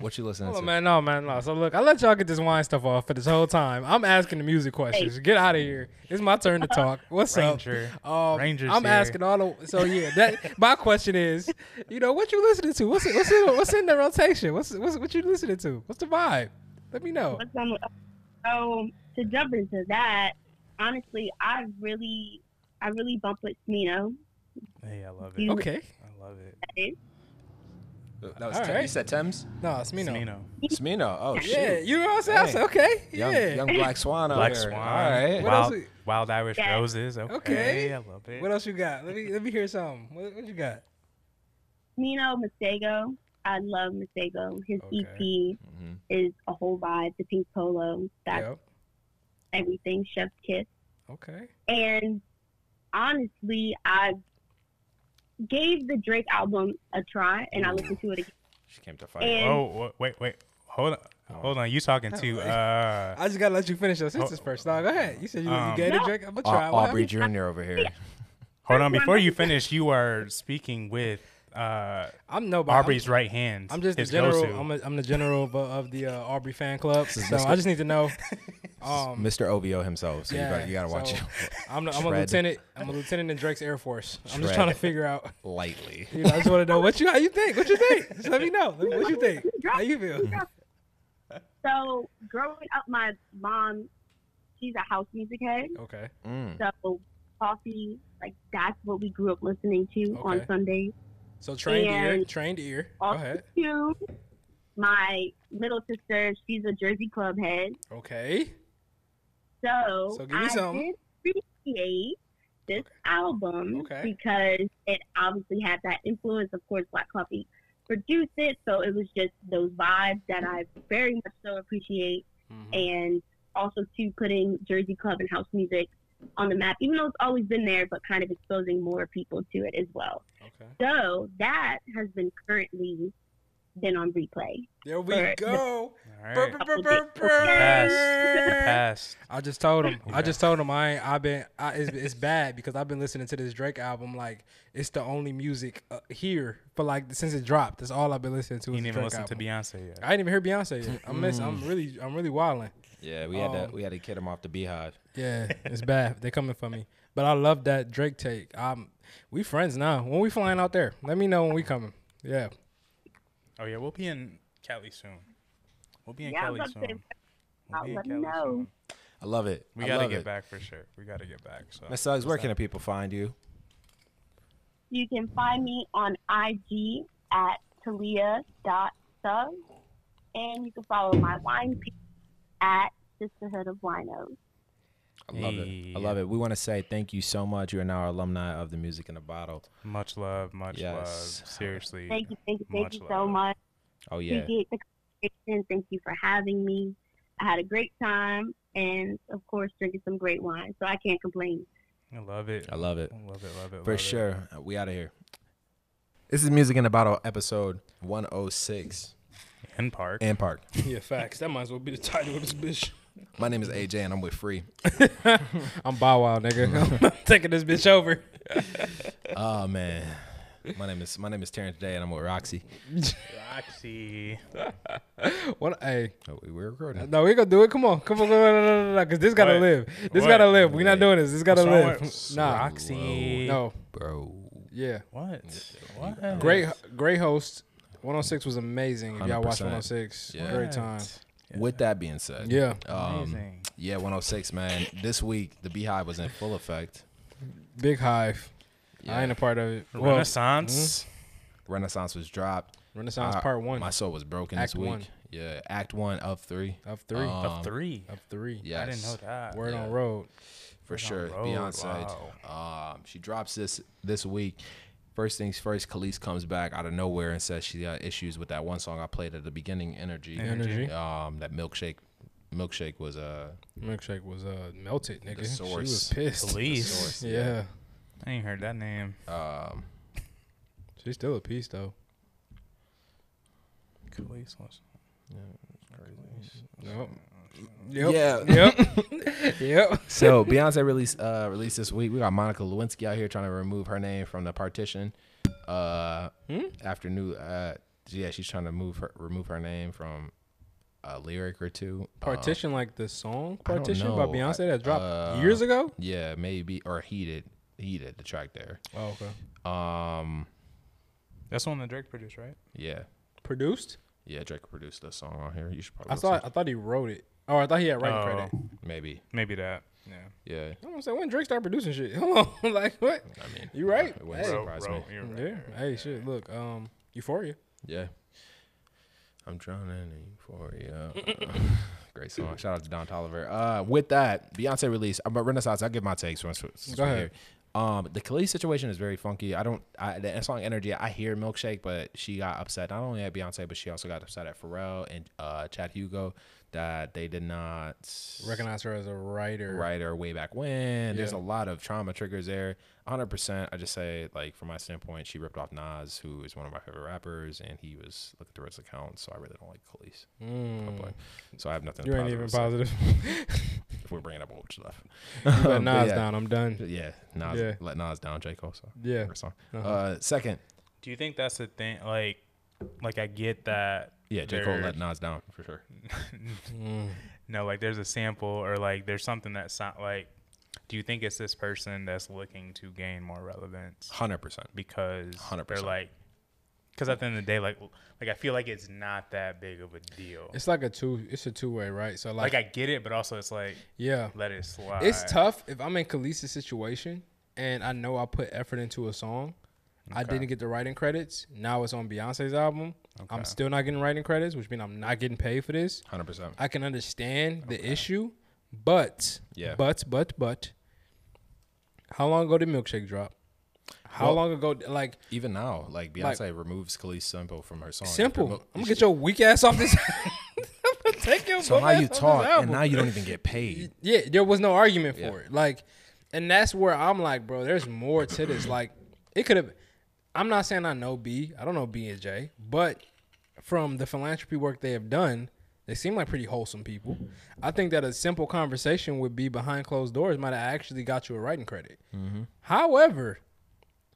What you listening Hold on, to? man. No, man. No. So look, I let y'all get this wine stuff off for this whole time. I'm asking the music questions. Get out of here. It's my turn to talk. What's Ranger. up? Um, Ranger's I'm here. asking all the. So yeah, that my question is, you know, what you listening to? What's what's in, what's in the rotation? What's what's what you listening to? What's the vibe? Let me know. So to jump into that, honestly, I really, I really bump with Smino. Hey, I love You- it. Okay. I love it. That is. That was All Tem- right. You said Thames? No, it's me. No. Smino. Smino. Oh, shit. Yeah, you know what I'm saying? I Hey. said, okay. Young, yeah. young Black Swan over Black here. Swan. All right. What else Wild, we- Wild Irish Yeah. Roses. Okay. Okay. I love it. What else you got? Let me let me hear something. What, what you got? Smino Masego. I love Masego. His Okay. EP Mhm. is a whole vibe. The pink polo, that's Yep. everything. Chef's kiss. Okay. And honestly, I gave the Drake album a try, and I listened to it again. She came to fight. And- Oh, wha- wait, wait. Hold on. Hold on. You talking to uh I just gotta let you finish your sentence Oh, first. No, go ahead. You said you, um, you gave it No. Drake. I'm gonna try. What Aubrey happened? Jr. over here. Hold on, before you finish, you are speaking with uh I'm nobody. Aubrey's I'm, right hand. I'm just the general. I'm, a, I'm the general of, of the uh, Aubrey fan club. So I just need to know. Um, Mr. OVO himself. So yeah, you, better, you gotta watch so it I'm, I'm a lieutenant. I'm a lieutenant in Drake's Air Force. I'm just trying to figure out. lightly. You know, I just want to know what you how you think. What you think? Just let me know. What you think? How you feel? So growing up, my mom, she's a house music head. Okay. Mm. So coffee, like that's what we grew up listening to on Okay. Sundays. So trained ear. Trained ear. Go Also, ahead. too, my middle sister, she's a Jersey Club head. Okay. So, So give me I some. did appreciate this album Okay. because it obviously had that influence. Of course, Black Coffee produced it, so it was just those vibes that I very much so appreciate. Mhm. And also to putting Jersey Club and house music on the map, even though it's always been there, but kind of exposing more people to it as well. Okay. So that has been currently been on replay. There we Alright. go. Right. The past. The I just told him. I just told him I ain't. I've been. I, it's, it's bad because I've been listening to this Drake album. Like it's the only music uh, here for like since it dropped. That's all I've been listening to. You didn't even Drake listen to. Beyonce yet. I didn't even hear Beyonce yet. I'm miss. I'm really. I'm really wilding. Yeah, we had Um, to we had to kid him off the beehive. Yeah, it's bad. They coming for me. But I love that Drake take. Um, we friends now. When we flying out there, let me know when we coming. Yeah. Oh yeah, we'll be in Cali soon. We'll be in Yeah, Cali about to soon. We'll I'll be in let Cali know. soon. I love it. We I gotta get it. back for sure. We gotta get back. So Miss Suggs, where What's can the people find you? You can find me on IG at talia.sub. And you can follow my wine page at Sisterhood of Winos. I love it. I love it. We want to say thank you so much. You are now our alumni of the Music in a Bottle. much love, much Yes. love. Seriously. Thank you, thank you, thank Much you so love. much. Oh yeah. Appreciate the conversation. Thank you for having me. I had a great time and, of course, drinking some great wine. So I can't complain. I love it. I love it. I love it. Love it. For love sure. Uh, We out of here. This is Music in a Bottle, episode 106 And park. and Park. Yeah, facts. That might as well be the title of this bitch. My name is AJ and I'm with Free. I'm Bow Wow, nigga. I'm taking this bitch over. Oh man. My name is my name is Terrence J and I'm with Rocsi. Rocsi. What? Hey, Oh, we- we're recording. no, we gonna do it. Come on, come on, come on, no, no, no, no, because this gotta What? live. This What? gotta live. We not doing this. This gotta What's wrong live. with Nah, Rocsi. no, Bro. yeah. What? What? Great, great host. 106 was amazing. If y'all watched 100%. 106, Yeah. great time. With that being said, Yeah, um, yeah, 106, man. This week the Beehive was in full effect. big hive. I ain't a part of it. Well, Renaissance. Renaissance was dropped. Renaissance Uh, Part One My soul was broken Act this week. one. Yeah, Act One of three. of three. um, of three. of three. Yes, I didn't know that. Word yeah. on road. for Word sure. road, Beyonce. wow. Um, she drops this this week. First things first, Kelis comes back out of nowhere and says she got issues with that one song I played at the beginning, Energy. Energy. Um, that milkshake, milkshake was uh Milkshake was uh melted, nigga. She was source. pissed. Police. source, Yeah. I ain't heard that name. um she's still a piece though. Police was. Yeah, crazy. Nope. Yep. Yeah. Yep. yep. so Beyonce released uh released this week. We got Monica Lewinsky out here trying to remove her name from the partition. Uh, Hmm? after new uh yeah, she's trying to move her remove her name from a lyric or two. Um, Partition like the song Partition by know. Beyonce that dropped Uh, years ago. yeah, maybe or heated heated the track there. Oh, okay. Um, That's one that Drake produced, right? yeah, Produced? yeah. Drake produced the song on here. You should probably. I thought I thought he wrote it. Oh, I thought he had writing Oh, credit. maybe. Maybe that. Yeah. Yeah, I don't say when Drake started producing shit. Hold on, like what? I mean, You right. It wouldn't Hey. surprise me. you're Yeah. right. Hey, shit. Look, um, Euphoria. Yeah. I'm drowning in euphoria. Great song. Shout out to Don Toliver. Uh, with that, Beyonce released. I'm about Renaissance. I'll give my takes once. since Go we're ahead. here. Um, the Kelis situation is very funky. I don't. I the song Energy. I hear Milkshake, but she got upset not only at Beyonce, but she also got upset at Pharrell and uh, Chad Hugo that they did not Recognize her as a writer. writer way back when. There's a lot of trauma triggers there. 100%. I just say, like, from my standpoint, she ripped off Nas, who is one of my favorite rappers, and he was looking through his account, so I really don't like Kelis. Mm. So I have nothing. You ain't positive even to say positive. If we're bringing up old stuff. you let But Nas yeah, down. I'm done. Yeah, Nas. Yeah. Let Nas down. J Cole. So Yeah. song. Uh-huh. Uh, second, Do you think that's the thing? Like, like I get that. Yeah, J Cole There- let Nas down for sure. Mm. no, like there's a sample or like there's something that sound like. Do you think it's this person that's looking to gain more relevance Hundred percent. because they are 100%. like, because at the end of the day, like, like I feel like it's not that big of a deal. It's like a two. It's a two way, right? So like, like I get it, but also it's like yeah, let it slide. it's tough if I'm in Kelis's situation and I know I put effort into a song. I didn't get the writing credits. Now it's on Beyonce's album. I'm still not getting writing credits, which means I'm not getting paid for this. Hundred percent. I can understand the issue, but Yeah. but but but how long ago did Milkshake drop? How Well, long ago? Like Even now, like Like- Beyonce removes Kelis simple from her song. simple. I'm gonna get your weak ass off this. Take your So now you talk, and now you don't even get paid. Yeah, there was no argument for Yeah. it. Like, and that's where I'm like, bro, there's more to this. Like, it could have. I'm not saying I know B. I don't know B and J, but from the philanthropy work they have done, they seem like pretty wholesome people. I think that a simple conversation would be behind closed doors might have actually got you a writing credit. Mm-hmm. However,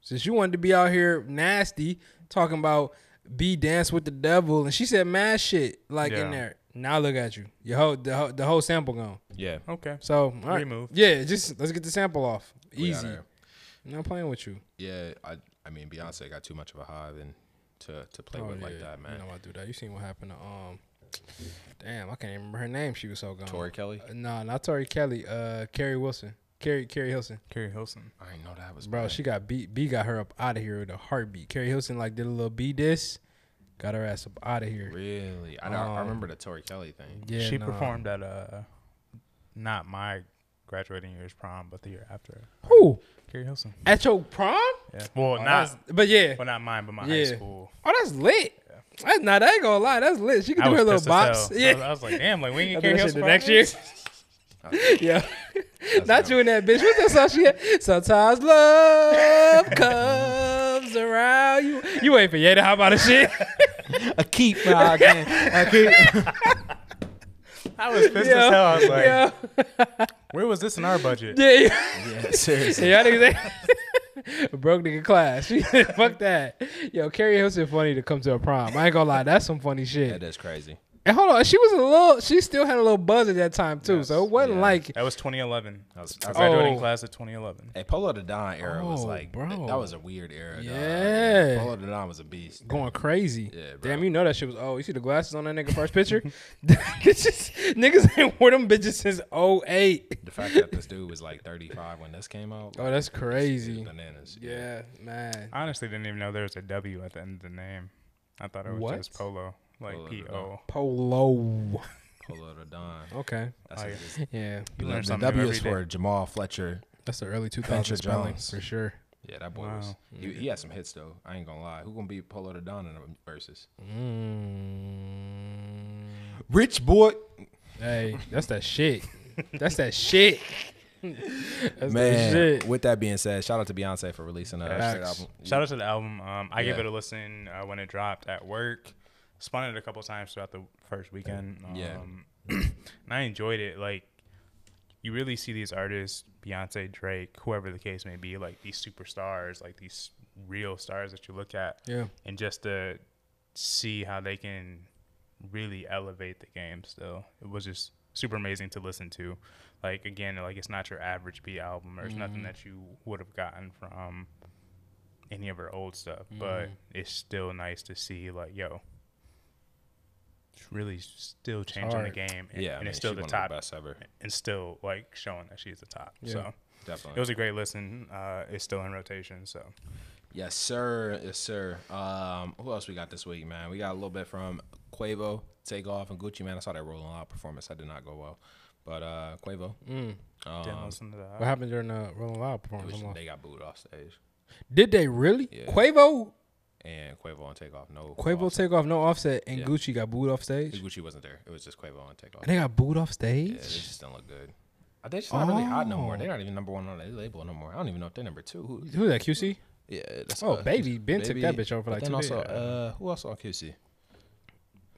since you wanted to be out here nasty talking about B dance with the devil, and she said mad shit like in there. Now look at you. Your whole the, whole- the whole sample gone. Yeah. okay. So all right. Removed. Yeah, just let's get the sample off. We Easy. outta I'm not playing with you. Yeah, I I mean Beyonce got too much of a hive and to to play with like that, man. Oh, You know I do that. You seen what happened to um damn, I can't even remember her name. She was so gone. Tori Kelly. Uh, nah, not Tori Kelly. Uh Carrie Wilson. Carrie Keri Hilson. Keri Hilson. I didn't know that was Bro, bad. she got B B got her up out of here with a heartbeat. Keri Hilson like did a little B diss, got her ass up out of here. really. I, know, I Um, remember the Tori Kelly thing. Yeah, she nah. performed at uh, not my graduating year's prom, but the year after. Who? Keri Hilson. At your prom? Yeah. Well, Oh, not, but yeah. well, not mine, but my Yeah. high school. Oh, that's lit. That's not. I ain't gonna lie. That's lit. She can do her little pissed bops. hell. I Yeah. was, I was like, damn, like we I'll ain't do Carrie that Hilson the next year. yeah. Not dope. you and that bitch. What's that song she had? Sometimes love comes around you. You ain't for Ye to hop out of shit. A keep, nah, again. A keep. I was pissed as hell. I was like, yeah, where was this in our budget? yeah, yeah. yeah, seriously. Yeah, y'all niggas broke nigga class. Fuck that. Yo, Keri Hilson funny to come to a prom. I ain't gonna lie, that's some funny shit. That is crazy. And hold on, she was a little. She still had a little buzz at that time too. So it wasn't Yeah. like That was 2011. I was, Our graduating Oh. class of 2011. Hey, Polow da Don era oh, was Oh, like bro. that was a weird era. dog. Yeah. Polow da Don was a beast. going crazy. Yeah, bro. Damn, you know that shit was. Oh, you see the glasses on that nigga first picture? It's just- niggas ain't wore them bitches since 08. The fact that this dude was like 35 when this came out. Oh, like, that's it's- it's crazy. Bananas. Yeah, man. I honestly didn't even know there was a W at the end of the name. I thought it was What? just Polo, like Polo P. Polo. Polow da Don. Okay. That's Oh, yeah. Yeah, You the learn the something W is for Jamal Fletcher. that's the early 2000s Venture spelling for sure. Yeah, that boy was. He, he had some hits though. I ain't gonna lie. Who gonna be Polow da Don in the verses? Mm. Rich boy. Hey, that's that shit. That's that shit. that's that Man, shit. with that being said, shout out to Beyonce for releasing a straight album. Shout out to the album. Um, I gave it a listen uh, when it dropped at work. Spun it a couple times throughout the first weekend. Um, Yeah. and I enjoyed it. Like, you really see these artists, Beyonce, Drake, whoever the case may be, like these superstars, like these real stars that you look at, Yeah. and just to see how they can really elevate the game. Still, it was just super amazing to listen to. Like again, like it's not your average B album. There's nothing that you would have gotten from any of her old stuff, but it's still nice to see like yo, it's really still changing the game, and, Yeah, I mean, it's still she the one of top, best ever. and still like showing that she's the top. Yeah. So Definitely. it was a great listen. Uh, it's still in rotation, so Yes, sir. Yes, sir. Um, who else we got this week, man? We got a little bit from Quavo, Takeoff, and Gucci, man. I saw that Rolling Loud performance. That did not go well. But uh, Quavo, Mm. didn't um, listen to that. What happened during the Rolling Loud performance? was- they got booed off stage. Did they really? Yeah. Quavo, And Quavo on Takeoff, no. Quavo offset. take off, no offset, and Yeah. Gucci got booed off stage. Gucci wasn't there. It was just Quavo on Takeoff. And they got booed off stage. Yeah, stage. they just don't look good. Are they just not really hot no more? Oh. They're not even number one on their label no more. I don't even know if they're number two. Who, Who's that? QC. yeah, that's Oh, uh, baby, Ben took that bitch over for like then two also, days. uh, who else on QC?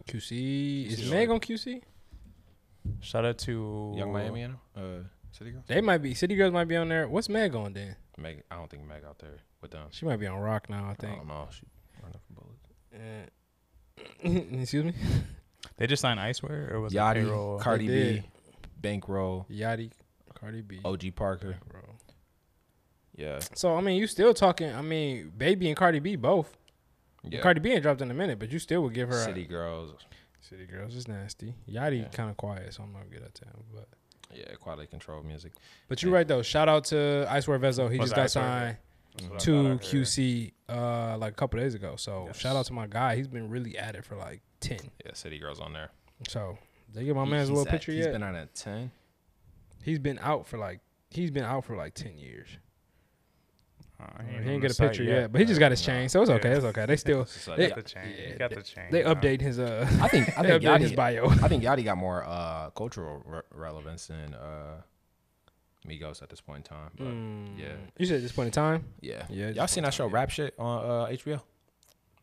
QC is Meg on- on QC? Shout out to Young Miami, you know? Uh, City Girls. They might be. City Girls might be on there. What's Meg on then? Meg, I don't think Meg out there with them. She might be on Rock now. I I think. don't know. She running for bullets. Uh, excuse me. They just signed Icewear, or was it payroll? Cardi B. Bankroll, Yachty, Cardi B. OG Parker. bro. Yeah, So I mean, you still talking? I mean, Baby and Cardi B both. yeah. Cardi B ain't dropped in a minute, but you still would give her City A, Girls. City Girls is nasty. Yachty Yeah. kind of quiet, so I'm not good at that. To him. But Yeah, quality control music. but you're right though. Shout out to Icewear Vezzo. He Was just got Icewear? signed That's what to thought I heard. QC uh like a couple days ago. So Yes. shout out to my guy. He's been really at it for like ten. Yeah, City Girls on there. So they give my He- man's a little at- picture He's yet. been on at ten. he's been out for like he's been out for like ten years. Uh, He on didn't get a picture yet, but he just got his Nah. chain, so it's okay. Yeah. It's okay. They still It's just like- They- got the chain. yeah, got the chain. they now. update his uh. I think I think update his bio. I think Yachty got more uh, cultural re- relevance than uh, Migos at this point in time. But Mm, yeah. You said at this point in time. yeah, Yeah, Y'all seen that show time, yeah. Rap Shit on uh, HBO?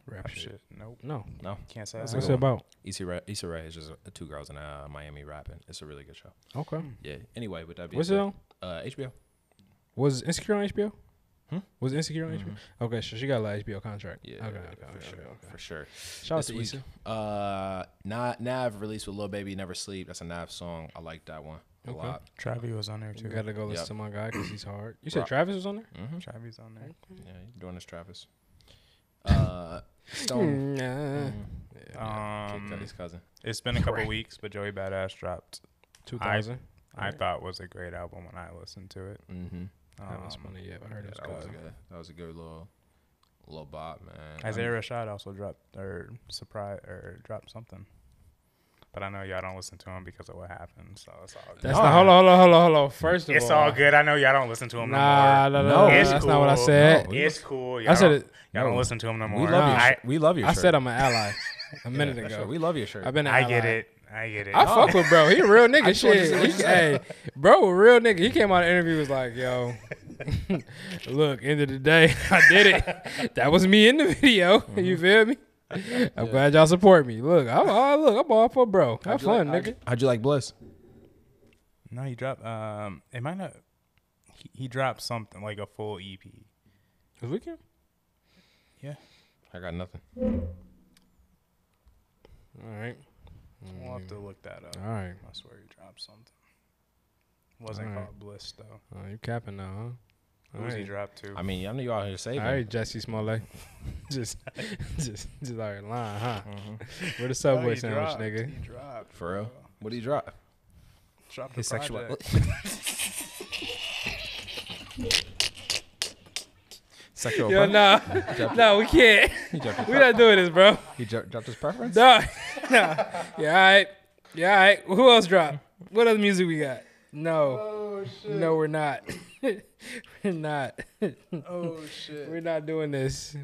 Rap Oh, shit. shit. Nope. No. No, Can't say What's that. it about? Issa Rae, Issa Rae is just uh, two girls in uh, Miami rapping. It's a really good show. Okay. Yeah. Anyway, with that being What's it said, on? uh, HBO. Was Insecure on HBO? Hmm? Was Insecure on Mhm. HBO? Okay, so she got a like HBO contract. Yeah, okay, okay, for okay, sure, okay. for sure. Shout out to week, Issa. Uh, Na- Nav released with Lil Baby, Never Sleep. That's a Nav song. I like that one a Okay. lot. Travis was on there You too. gotta go listen Yep. to my guy because he's hard. You said Rock. Travis was on there? Mm-hmm. Travis on there. Yeah, you're doing this, Travis. Uh, Stone. Nah. Mhm. Yeah. Yeah, Kid Um, Cudi's cousin. It's been a couple weeks, but Joey Bada$$ dropped. Two thousand. I Alright. thought was a great album when I listened to it. Mm-hmm. I haven't spun Um, it yet. I heard Yeah, it was that was good. good. That was a good little, little bop, man. I Isaiah mean, Rashad also dropped or surprise or dropped something. But I know y'all don't listen to him because of what happened, so it's all good. That's No, not. Hold on, hold on, hold on, hold on. First of it's all, it's all good. I know y'all don't listen to him Nah, no no, more. no, No, it's that's cool. not what I said. No, It's cool. I Y'all I said it. y'all No. don't listen to him no more. we love your. I, shirt. we love your I said I'm an ally a minute Yeah, ago. sure. We love your shirt. I've been an I ally. get it. I get it. I fuck with bro. He a real nigga. just wanted to Shit. He, hey, bro, a real nigga. He came out of the interview was like, yo, Look, end of the day, I did it. that was me in the video. You feel me? I'm glad y'all support me. Look, I'm all, look, I'm all for bro. Have How'd you like- fun, how'd nigga. How'd you like Bliss? No, he dropped. Um, it might not. He, he dropped something like a full EP. This weekend? Yeah. I got nothing. All right. We'll have to look that up. All right. I swear he dropped something. Wasn't Alright. called Bliss though. Oh, you capping now, huh? All Who's he right. dropped to? I mean, I know you out here saving. All right, Jussie Smollett. just, just, just all right, lying, huh? Mhm. Where the Subway he sandwich, dropped, nigga? He dropped. For real? What did he drop? Dropped His a sexual. project. Sexual. Yo, nah, no, we can't. He dropped, his we not doing this, bro. he dro- dropped his preference. No, no. Yeah, all right. Yeah, all right. Who else dropped? What other music we got? No. oh, No, we're not. we're not. oh shit. We're not doing this.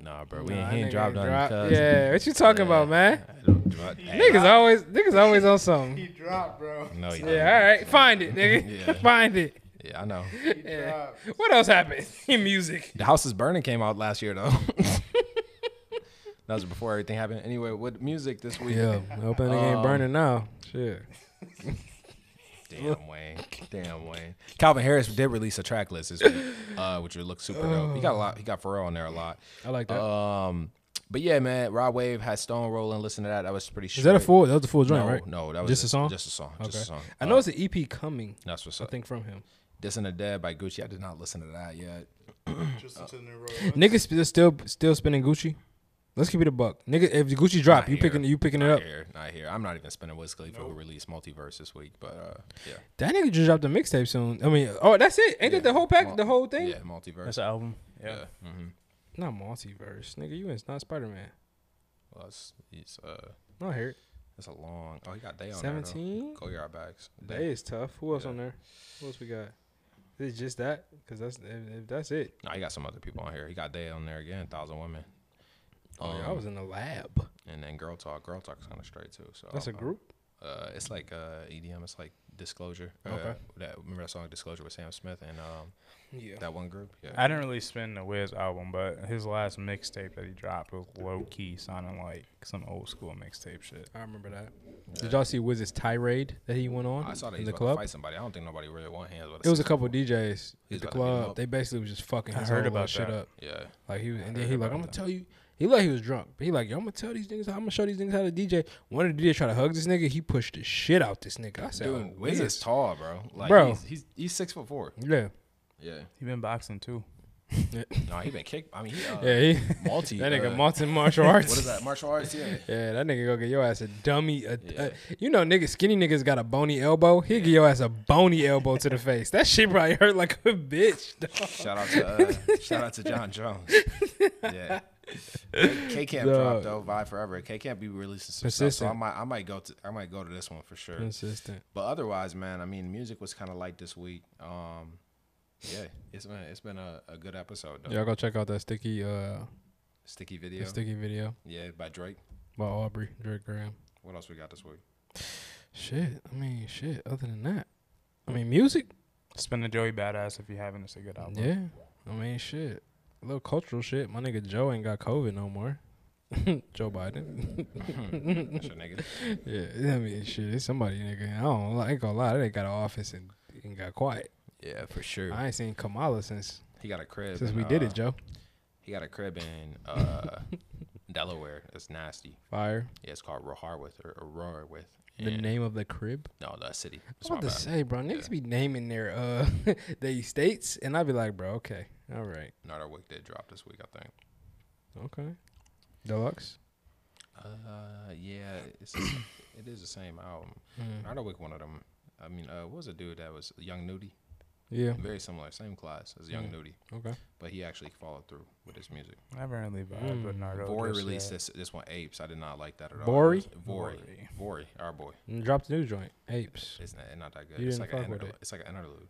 Nah, bro, we Nah, ain't, he ain't nigga dropped nothing. drop- cuz. Yeah, what you talking about, man? I don't Niggas always, niggas always on something. He dropped, bro. No, he Yeah, all right. Find it, nigga. Yeah. Find it. Yeah, I know. Yeah. What else happened in music? The House is Burning came out last year though. that was before everything happened. Anyway, what music this week? Yeah, hope that nigga ain't Um, burning now. Shit. Damn Wayne. Damn Wayne. Calvin Harris did release a track list this week, uh, which would look super dope. He got a lot. He got Pharrell on there a lot. I like that. Um, but yeah, man, Rod Wave had Stone rolling. Listen to that. That was pretty. Is that a full? That was a full joint, no, right? No, that was Just a song? Just a song. Just a song. I know Uh, it's an EP coming. that's what's I up. think from him. This and the Dead by Gucci. I did not listen to that yet. Just into the new. Niggas still still still spinning Gucci. Let's keep it a buck, nigga. If the Gucci drop, Not you here. picking you picking it Not up. here. Not here. I'm not even spending Wiz Khalifa who released Multiverse this week. But uh, yeah. That nigga just dropped a mixtape soon. I mean, oh, that's it. Ain't Yeah. that the whole pack, Mul- the whole thing? Yeah, Multiverse. That's an album. yeah. Yeah. hmm Not multiverse, nigga. You is not Spider Man. Well, it's, it's uh, No, I hear it. it's a long. Oh, he got Day on Seventeen. there. Go yard bags. is tough. Who else Yeah. on there? Who else we got? Is it just that? Cause that's if, if that's it. No, he got some other people on here. He got Day on there again. Thousand Women. Oh yeah, I Um, was in the lab. And then Girl Talk. Girl Talk's kind of straight too. So That's a group. Uh, it's like uh EDM. It's like Disclosure. Uh, Okay. That remember that song Disclosure with Sam Smith and um Yeah. that one group. Yeah. I didn't really spin the Wiz album, but his last mixtape that he dropped was low key, sounding like some old school mixtape shit. I remember that. Did y'all see Wiz's tirade that he went on I saw that in he's the club? fight somebody. I don't think nobody really want hands with. It was a couple foot- DJs He's at the about to beat him club. They basically was just fucking I his heard about shit up. Yeah. Like he was, and then he like, I'm gonna tell you. He like he was drunk. But he like, yo, I'm gonna tell these niggas. how, I'm gonna show these niggas how to DJ. One of the DJs tried to hug this nigga. He pushed the shit out this nigga. I said, Dude, oh, Wiz Wiz. is tall, bro. Like, Bro. he's, he's he's six foot four. Yeah, Yeah. He been boxing too. No, he been kicked. I mean, he uh, yeah. He, multi. that nigga uh, multi martial arts. What is that? Martial arts? Yeah. Yeah, that nigga go get your ass a dummy. A, Yeah. a- you know, niggas, skinny niggas got a bony elbow. He give your ass a bony elbow to the face. That shit probably hurt like a bitch. dog. Shout out to uh, shout out to Jon Jones. Yeah. K Camp Dog. dropped though. Vibe forever. K Camp be releasing some stuff, so I might I might go to I might go to this one for sure. Consistent. But otherwise, man, I mean, music was kind of light this week. Um, yeah, it's been it's been a, a good episode though. Y'all go check out that sticky, uh, Sticky video. the sticky video Yeah, by Drake. by Aubrey Drake Graham. What else we got this week? Shit. I mean, shit. Other than that, I mean, music. Spin the Joey Bada$$ if you haven't. It's a good album. Yeah. I mean, shit. A little cultural shit. My nigga Joe ain't got COVID no more. Joe Biden. That's your nigga. yeah, I mean, shit. It's somebody, nigga. I don't. I ain't gonna lie. They got an office and, and got quiet. Yeah, for sure. I ain't seen Kamala since He got a crib. since in, we did uh, it, Joe. He got a crib in uh, Delaware. It's nasty. Fire. Yeah, it's called Rehoboth or Rehoboth. The name of the crib. No, the city. I was about to bad. say, bro, niggas Yeah. be naming their uh they states, and I'd be like, bro, okay, all right, Nardo Wick did drop this week, I think. okay. Deluxe. Uh, yeah, it's the it is the same album. Mm. Nardo Wick, one of them. I mean, uh, what was a dude that was Young Nudy? Yeah. Very similar, same class as Young Mm. Nudy, Okay. but he actually followed through with his music. I haven't really vibed with Mm. Nardo. Vori just released yet. this this one, Apes. I did not like that at all. Vori? Vori, Vori. Vori, our boy. And drop the new joint, Apes. It's not, not that good. You It's didn't like an fuck with interlude. it. It's like an interlude.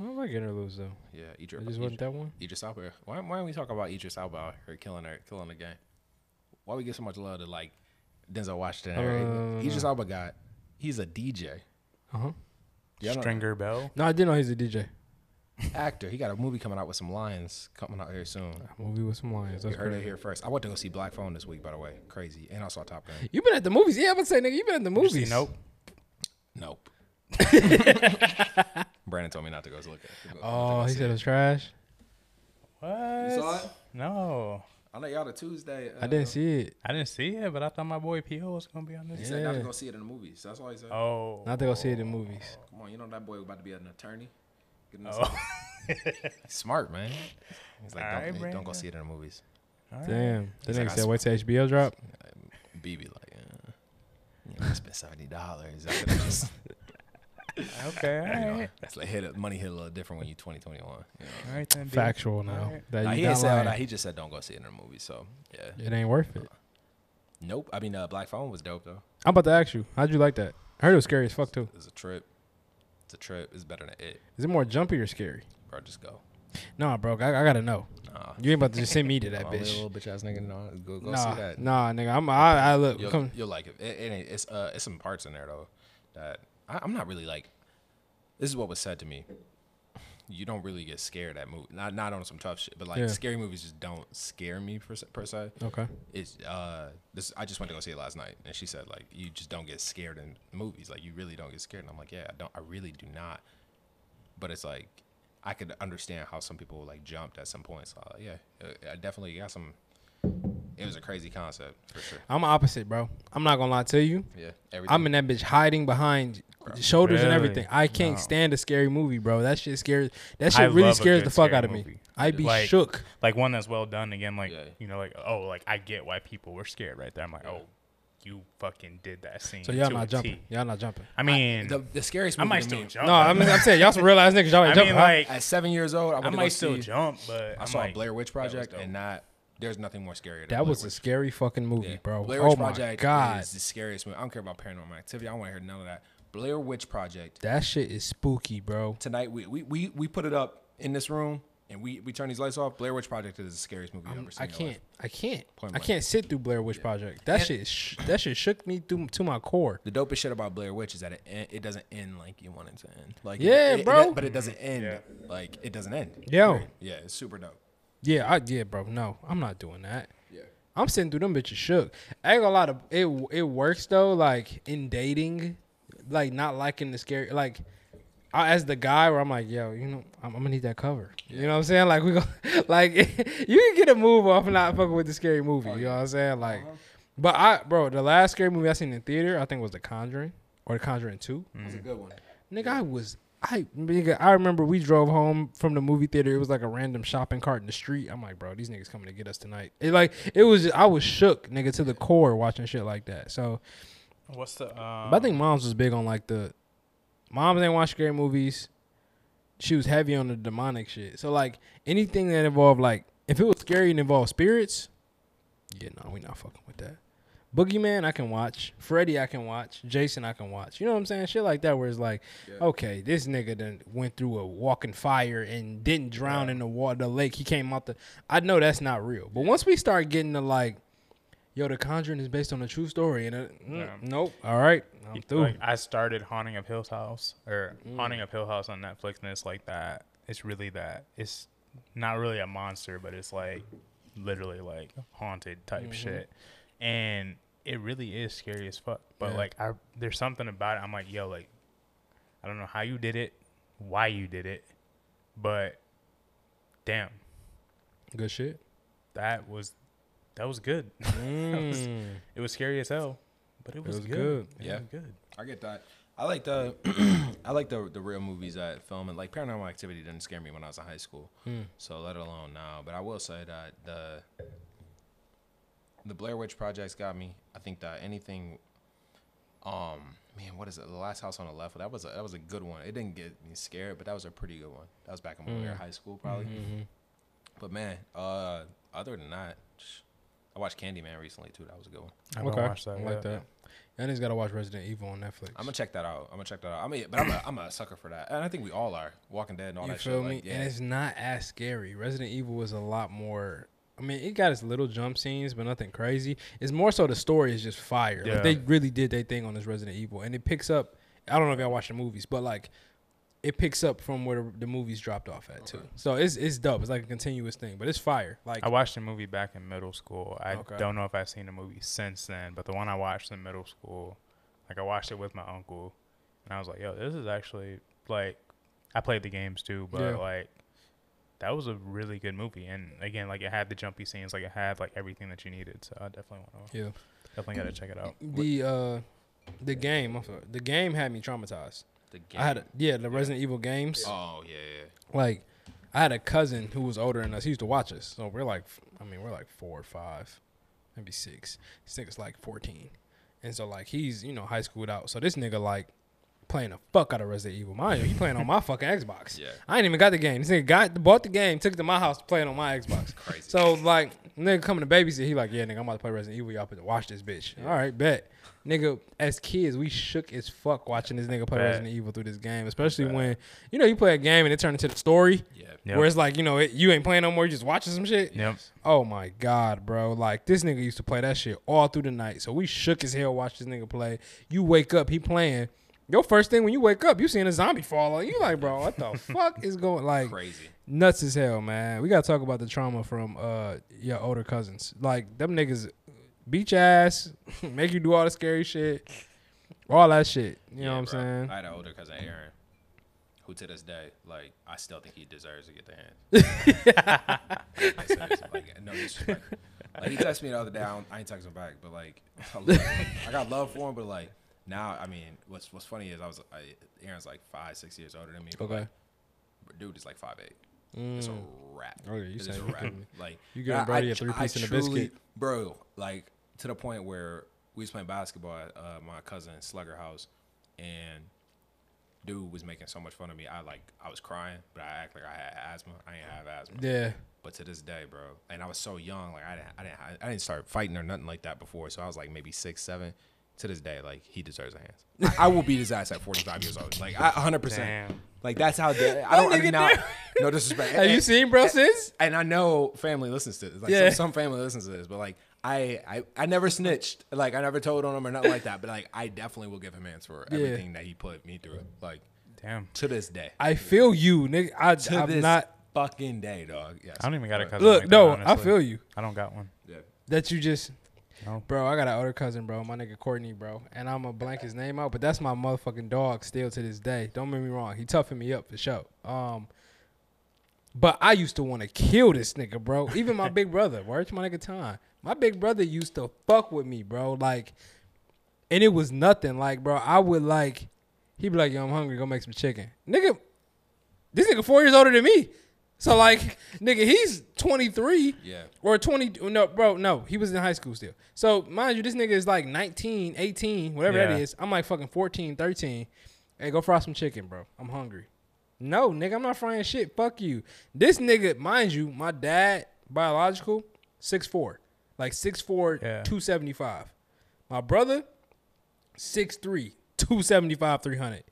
I don't like interludes though. Yeah, It Idris. just wasn't that one. Idris Elba. Why, why don't we talk about Idris Elba out here killing her, killing the game? Why we give so much love to like Denzel Washington? and everything? Uh, Idris Elba got. He's a DJ. Uh huh. Yeah, I Stringer Bell. No, I didn't know he's a DJ. actor. He got a movie coming out with some lions coming out here soon. Movie with some lions. You That's heard it here first. I went to go see Black Phone this week, by the way. Crazy. And I saw Top Gun. You been at the movies? Yeah, I'm gonna say, nigga, you been at the Did you see movies. Nope. Nope. Brandon told me not to go look at. it. Oh, he said it was trash. What? You saw it? No. I know y'all the Tuesday. Uh, I didn't uh, see it. I didn't see it, but I thought my boy P.O. was going to be on this. He said not to go see it in the movies. That's all he said. Oh. Not to go see it in movies. Oh, come on, you know that boy was about to be an attorney. Oh. Smart, man. He's like, don't, right, don't go see it in the movies. Damn. The next day, wait till HBO drop. BB like, uh, you know, I spent $70. Okay, all you know, right, like hit a, money hit a little different when you 2021. You know? all right then. B. Factual now. Alright. That Nah, he not didn't say all lying. He just said don't go see it in the movie. So yeah, It ain't worth it. nope. I mean, uh, Black Phone was dope though. I'm about to ask you, how'd you like that? I heard it was scary as fuck too. It's a trip. It's a trip. It's better than it, Is it more jumpy or scary? bro. Just go. Nah, bro, I, I gotta know. Nah, You ain't about to just send me to that I'm a bitch. little bitch ass nigga. No, go go Nah, see that. nah, nigga. I'm. I, I look. You'll, Come. you'll like it. It, it ain't. It's uh. It's some parts in there though that I, I'm not really like. This is what was said to me. You don't really get scared at movie. Not not on some tough shit, but like Yeah. scary movies just don't scare me per se. Per se. Okay. It's uh. This I just went to go see it last night, and she said like you just don't get scared in movies. Like you really don't get scared, and I'm like yeah, I don't. I really do not. But it's like I could understand how some people like jumped at some points. So, yeah, uh, I definitely got some. It was a crazy concept for sure. I'm opposite, bro. I'm not gonna lie to you. Yeah, everything. I'm in that bitch hiding behind shoulders and everything. I can't No. stand a scary movie, bro. That shit scares. That I shit really scares the fuck out of me. movie. I'd be Like, shook. like one that's well done. Again, like Yeah. you know, like oh, like I get why people were scared right there. I'm like, oh, Yeah. oh, you fucking did that scene. So y'all to a not jumping. T. Y'all not jumping. I mean, the, the scariest I movie might to still me- jump. No, I'm, I'm saying y'all some real ass niggas. Y'all ain't I jumping. mean, huh? like At seven years old, I, I went to might go still see, jump, but I I'm saw like, Blair Witch was Project, dope. and that there's nothing more scary. Than that Blair was a scary fucking movie, Yeah. bro. Blair oh Witch my Project god, is the scariest movie. I don't care about Paranormal Activity. I don't want to hear none of that. Blair Witch Project. that shit is spooky, bro. Tonight we we, we, we put it up in this room and we, we turn these lights off. Blair Witch Project is the scariest movie you've I'm- ever seen. I can't. life. I can't. Point I blank. can't sit through Blair Witch Yeah. Project. That And- shit. Sh- that shit shook me through to my core. The dopest shit about Blair Witch is that it it doesn't end like you want it to end. Like Yeah, it, it- bro. but it doesn't end Yeah. like it doesn't end. Yo. Period. Yeah, it's super dope. Yeah, I yeah, bro. No, I'm not doing that. Yeah. I'm sitting through them bitches shook. I ain't gonna lie to it. It works though. Like in dating, like not liking the scary. Like I, as the guy, where I'm like, yo, you know, I'm, I'm gonna need that cover. You know what I'm saying? Like we go, like you can get a move off not fucking with the scary movie. Oh, you know what I'm saying? Like, uh-huh. but I, bro, the last scary movie I seen in theater, I think was The Conjuring or The Conjuring Two. That's a mm. good one. Nigga, I was I nigga, I remember we drove home from the movie theater. It was like a random shopping cart in the street. I'm like, bro, these niggas coming to get us tonight. It like it was I was shook, nigga, to the core watching shit like that. So What's the? Um, I think moms was big on like the moms ain't watch scary movies. She was heavy on the demonic shit. So like anything that involved like if it was scary and involved spirits, yeah, no, we not fucking with that. Boogeyman, I can watch. Freddy, I can watch. Jason, I can watch. You know what I'm saying? Shit like that, where it's like, Yeah. okay, this nigga done went through a walking fire and didn't drown in the water, the lake. He came out the. I know that's not real. But once we start getting to like, yo, The Conjuring is based on a true story, and it, mm, Yeah. nope, all right, I'm through. like I started Haunting of Hill House or Mm. Haunting of Hill House on Netflix, and it's like that. It's really that. It's not really a monster, but it's like literally like haunted type Mhm. shit, and it really is scary as fuck. But Yeah. like, I there's something about it. I'm like, yo, like, I don't know how you did it, why you did it, but damn, Good shit. that was that was good. Mm. it was scary as hell, but it was, was good. good. It Yeah. was good. I get that. I like the I like the the real movies that film and like Paranormal Activity didn't scare me when I was in high school. Hmm. So let alone now. But I will say that the the Blair Witch projects got me. I think that anything um man, what is it? The last house on the left. That was a that was a good one. It didn't get me scared, but that was a pretty good one. That was back in when we were in Mm. high school probably. Mhm. But man, uh other than that, I watched Candyman recently too. That was a good one. I haven't Okay, watched that I like yet. that. Y'all niggas gotta watch Resident Evil on Netflix. I'm gonna check that out. I'm gonna check that out. I mean, but I'm a, I'm a sucker for that, and I think we all are. Walking Dead and all you that feel shit. me? Like, yeah. And it's not as scary. Resident Evil was a lot more. I mean, it got its little jump scenes, but nothing crazy. It's more so the story is just fire. Yeah. Like they really did their thing on this Resident Evil, and it picks up. I don't know if y'all watch the movies, but like it picks up from where the movies dropped off at too. So it's it's dope. It's like a continuous thing, but it's fire. Like I watched the movie back in middle school. I Okay. don't know if I've seen the movie since then, but the one I watched in middle school, like I watched it with my uncle, and I was like, "Yo, this is actually like." I played the games too, but Yeah. like that was a really good movie. And again, like it had the jumpy scenes, like it had like everything that you needed. So I definitely want to, yeah, definitely got to check it out. the uh, the game, I'm sorry, the game had me traumatized. The game. I had a, yeah, the Resident Evil games. oh yeah, yeah. Like, I had a cousin who was older than us. He used to watch us. So we're like, I mean, we're like four or five, maybe six. This nigga's like 14. And so, like, he's, you know, high schooled out. So this nigga, like, playing the fuck out of Resident Evil. Mind you, he playing on my fucking Xbox. Yeah. I ain't even got the game. This nigga got, bought the game, took it to my house to play it on my Xbox. Crazy. So, like, nigga coming to babysit, he like, yeah, nigga, I'm about to play Resident Evil. Y'all put to watch this bitch. All right, bet. Nigga, as kids, we shook as fuck watching this nigga play Bet. Resident Evil through this game, especially when, you know, you play a game and it turned into the story. yeah. Yep. Where it's like, you know, it, you ain't playing no more, you just watching some shit. Yep. Oh my God, bro. Like, this nigga used to play that shit all through the night. So we shook as hell watch this nigga play. You wake up, he playing. Your first thing when you wake up, you seeing a zombie fall on you. Like, bro, what the fuck is going like Crazy. nuts as hell, man. We gotta talk about the trauma from uh your older cousins. Like them niggas beat your ass, make you do all the scary shit, all that shit. You know Yeah, what I'm saying? I had an older cousin, Aaron, who to this day, like, I still think he deserves to get the hand. like, like, no disrespect. Like, he texted me the other day. I, I ain't text him back, but like, I, love, I got love for him. But like, now, I mean, what's what's funny is I was, I, Aaron's like five, six years older than me. But Okay. like, but dude is like five eight. It's a wrap. Oh, yeah, you It's a wrap. Like you I- Brody I a three-piece I and a truly- biscuit? bro. Like to the point where we was playing basketball at uh, my cousin Slugger house, and dude was making so much fun of me. I like I was crying, but I act like I had asthma. I ain't have asthma. Yeah. But to this day, bro, and I was so young, like I didn't, I didn't, I didn't start fighting or nothing like that before. So I was like maybe six, seven. To this day, like he deserves a hands. I, I will beat his ass at 45 years old. Like I 100. percent Damn. Like that's how. De- I don't. I mean, now, no disrespect. Have you seen bro since? and I know family listens to this. Like Yeah. some, some family listens to this, but like I, I I never snitched. Like I never told on him or nothing like that. But like I definitely will give him hands for Yeah. everything that he put me through. Like Damn. to this day. I feel you, nigga. I, To I'm this not. fucking day, dog. Yes. I don't even got a But- cousin. Look, like no, that, I feel you. I don't got one. Yeah. That you just, No. bro. I got an older cousin, bro. My nigga Courtney, bro, and I'm gonna blank his name out, but that's my motherfucking dog still to this day. Don't get me wrong, he toughing me up for sure. Um, but I used to want to kill this nigga, bro. Even my big brother, to my nigga time. My big brother used to fuck with me, bro. Like, and it was nothing. Like, bro, I would like, he'd be like, "Yo, I'm hungry. Go make some chicken." Nigga, this nigga four years older than me. So like, nigga, he's 23 Yeah. or 20 no bro no he was in high school still. So mind you this nigga is like 19 18 whatever Yeah. that is. I'm like fucking 14 13 hey go fry some chicken bro. I'm hungry. No nigga i'm not frying shit. Fuck you. This nigga mind you my dad biological 6'4 like 6'4 Yeah. 275 my brother 6'3 275 300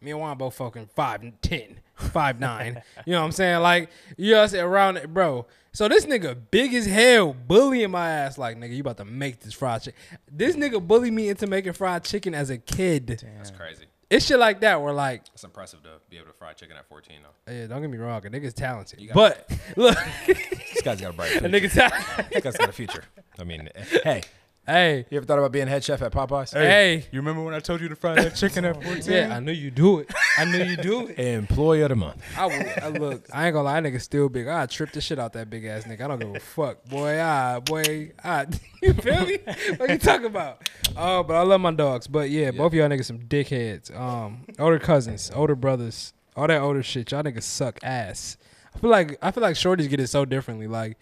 me and Juan both fucking 5'10, 5'9. you know what I'm saying? Like, you know what I'm saying? Around it, bro. So this nigga big as hell bullying my ass like, nigga, you about to make this fried chicken. This nigga bullied me into making fried chicken as a kid. That's crazy. It's shit like that where like, It's impressive to be able to fry chicken at 14 though. yeah, don't get me wrong, a nigga's talented. You got- But look, This guy's got a bright a future. nigga talented. This guy's got a future. I mean, hey, hey, you ever thought about being head chef at Popeyes? hey. You remember when I told you to fry that chicken at 14? Yeah, I knew you do it. I knew you do it. Employee of the month. I, would, I look. I ain't gonna lie, that nigga still big. I trip the shit out that big ass nigga. I don't give a fuck, boy. Ah, boy. Ah, you feel me? What you talking about? Oh, but I love my dogs. But yeah, both of y'all niggas some dickheads. Um, older cousins, older brothers, all that older shit. Y'all niggas suck ass. I feel like I feel like shorties get it so differently. Like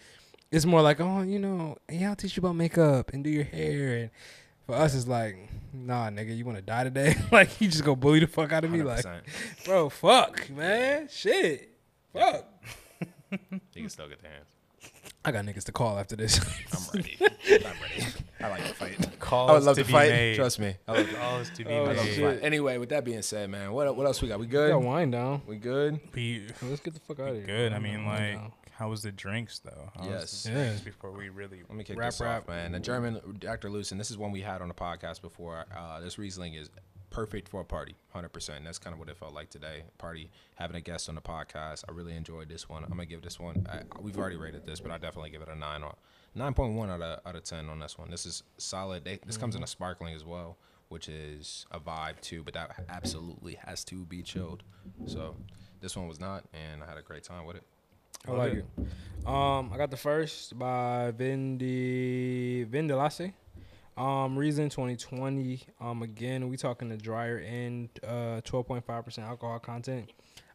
it's more like, oh, you know, yeah, I'll teach you about makeup and do your hair. And for us, it's like, nah, nigga, you want to die today? like you just go bully the fuck out of me, like. 100%. Bro, fuck, man. Shit. Fuck. You can still get the hands. I got niggas to call after this. I'm ready. I'm ready. I like to fight. Calls I would love to to, fight. made. Trust me. I love, Calls to be Oh, I love to made. shit. fight. Anyway, with that being said, man, what what else we got? We good? We Got wine down. We good? We Let's get the fuck out of here. good. I mean, like, down. How was the drinks though? How Yes. Yeah. Before we really. Let me kick Rap, this rap. off, man. The German Dr. Loosen. This is one we had on the podcast before. Uh, this Riesling is perfect for a party, hundred percent. That's kind of what it felt like today. Party, having a guest on the podcast. I really enjoyed this one. I'm gonna give this one. I, we've already rated this, but I definitely give it a nine or nine point one out of out of ten on this one. This is solid. They, this comes in a sparkling as well, which is a vibe too. But that absolutely has to be chilled. So this one was not, and I had a great time with it. I like it. Um, I got the first by Vindi Vindelace. Um, Reason 2020. Um, again, we talking the drier end, uh, 12.5% alcohol content.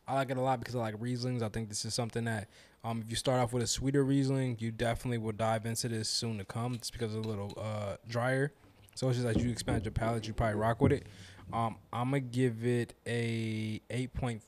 I like it a lot because I like Rieslings. I think this is something that, um, if you start off with a sweeter Riesling, you definitely will dive into this soon to come. It's because it's a little uh drier. So it's just like you expand your palate, you probably rock with it. Um, I'm gonna give it a 8.3,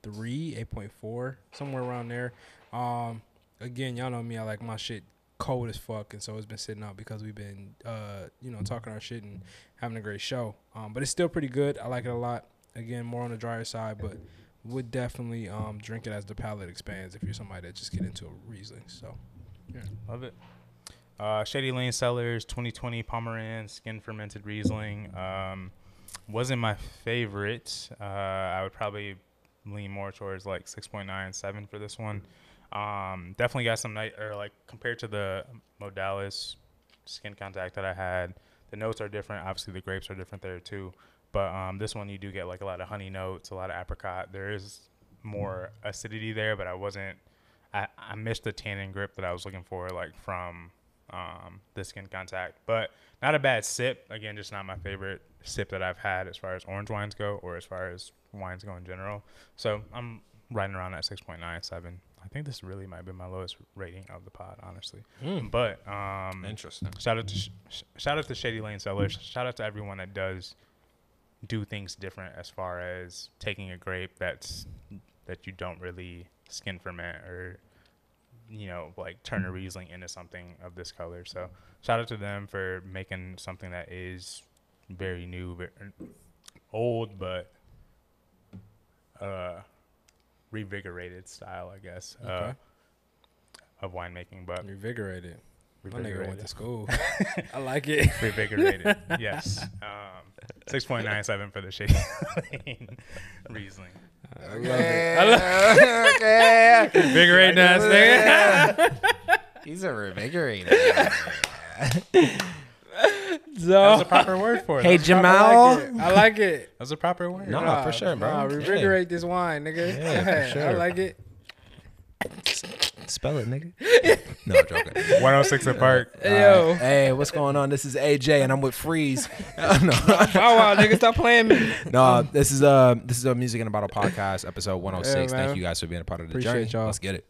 8.4, somewhere around there. Um, again, y'all know me. I like my shit cold as fuck, and so it's been sitting out because we've been, uh, you know, talking our shit and having a great show. Um, but it's still pretty good. I like it a lot. Again, more on the drier side, but would definitely um drink it as the palate expands if you're somebody that just get into a Riesling. So yeah, Love it. Uh, Shady Lane Cellars 2020 Pomeran skin fermented Riesling. Um, wasn't my favorite. Uh, I would probably lean more towards like 6.9, 7 for this one. Um, definitely got some night or like compared to the Modalis skin contact that I had. The notes are different. Obviously, the grapes are different there too. But um, this one you do get like a lot of honey notes, a lot of apricot. There is more acidity there, but I wasn't. I, I missed the tannin grip that I was looking for, like from um, the skin contact. But not a bad sip. Again, just not my favorite sip that I've had as far as orange wines go, or as far as wines go in general. So I'm riding around at 6.97. I think this really might be my lowest rating of the pod, honestly. But um, Interesting. shout out to sh- sh- shout out to Shady Lane Cellars. Shout out to everyone that does do things different as far as taking a grape that's that you don't really skin ferment or you know like turn a Riesling into something of this color. So shout out to them for making something that is very new, very old, but uh revigorated style, I guess, uh, of winemaking. But revigorated. My nigga went to school. I like it. revigorated. yes. Um, six point nine seven for the shady Lane Riesling. I love it. I love okay. Invigorating ass nigga. He's a revigorator. That was So a proper word for it. Hey, That was a proper- Jamal. I like it. I like it. That a proper word. No. Nah, for sure, bro. Nah, Yeah. revigorate this wine, nigga. Yeah, for I like it. Spell it, nigga. no, I'm joking. 106 & Park. Hey, yo. Hey, what's going on? This is AJ, and I'm with Freeze. no, Wow, wow, nigga, stop playing me. no, this is uh this is a music in a bottle podcast, episode 106. Yeah. Thank you guys for being a part of the Appreciate journey. y'all. Let's get it.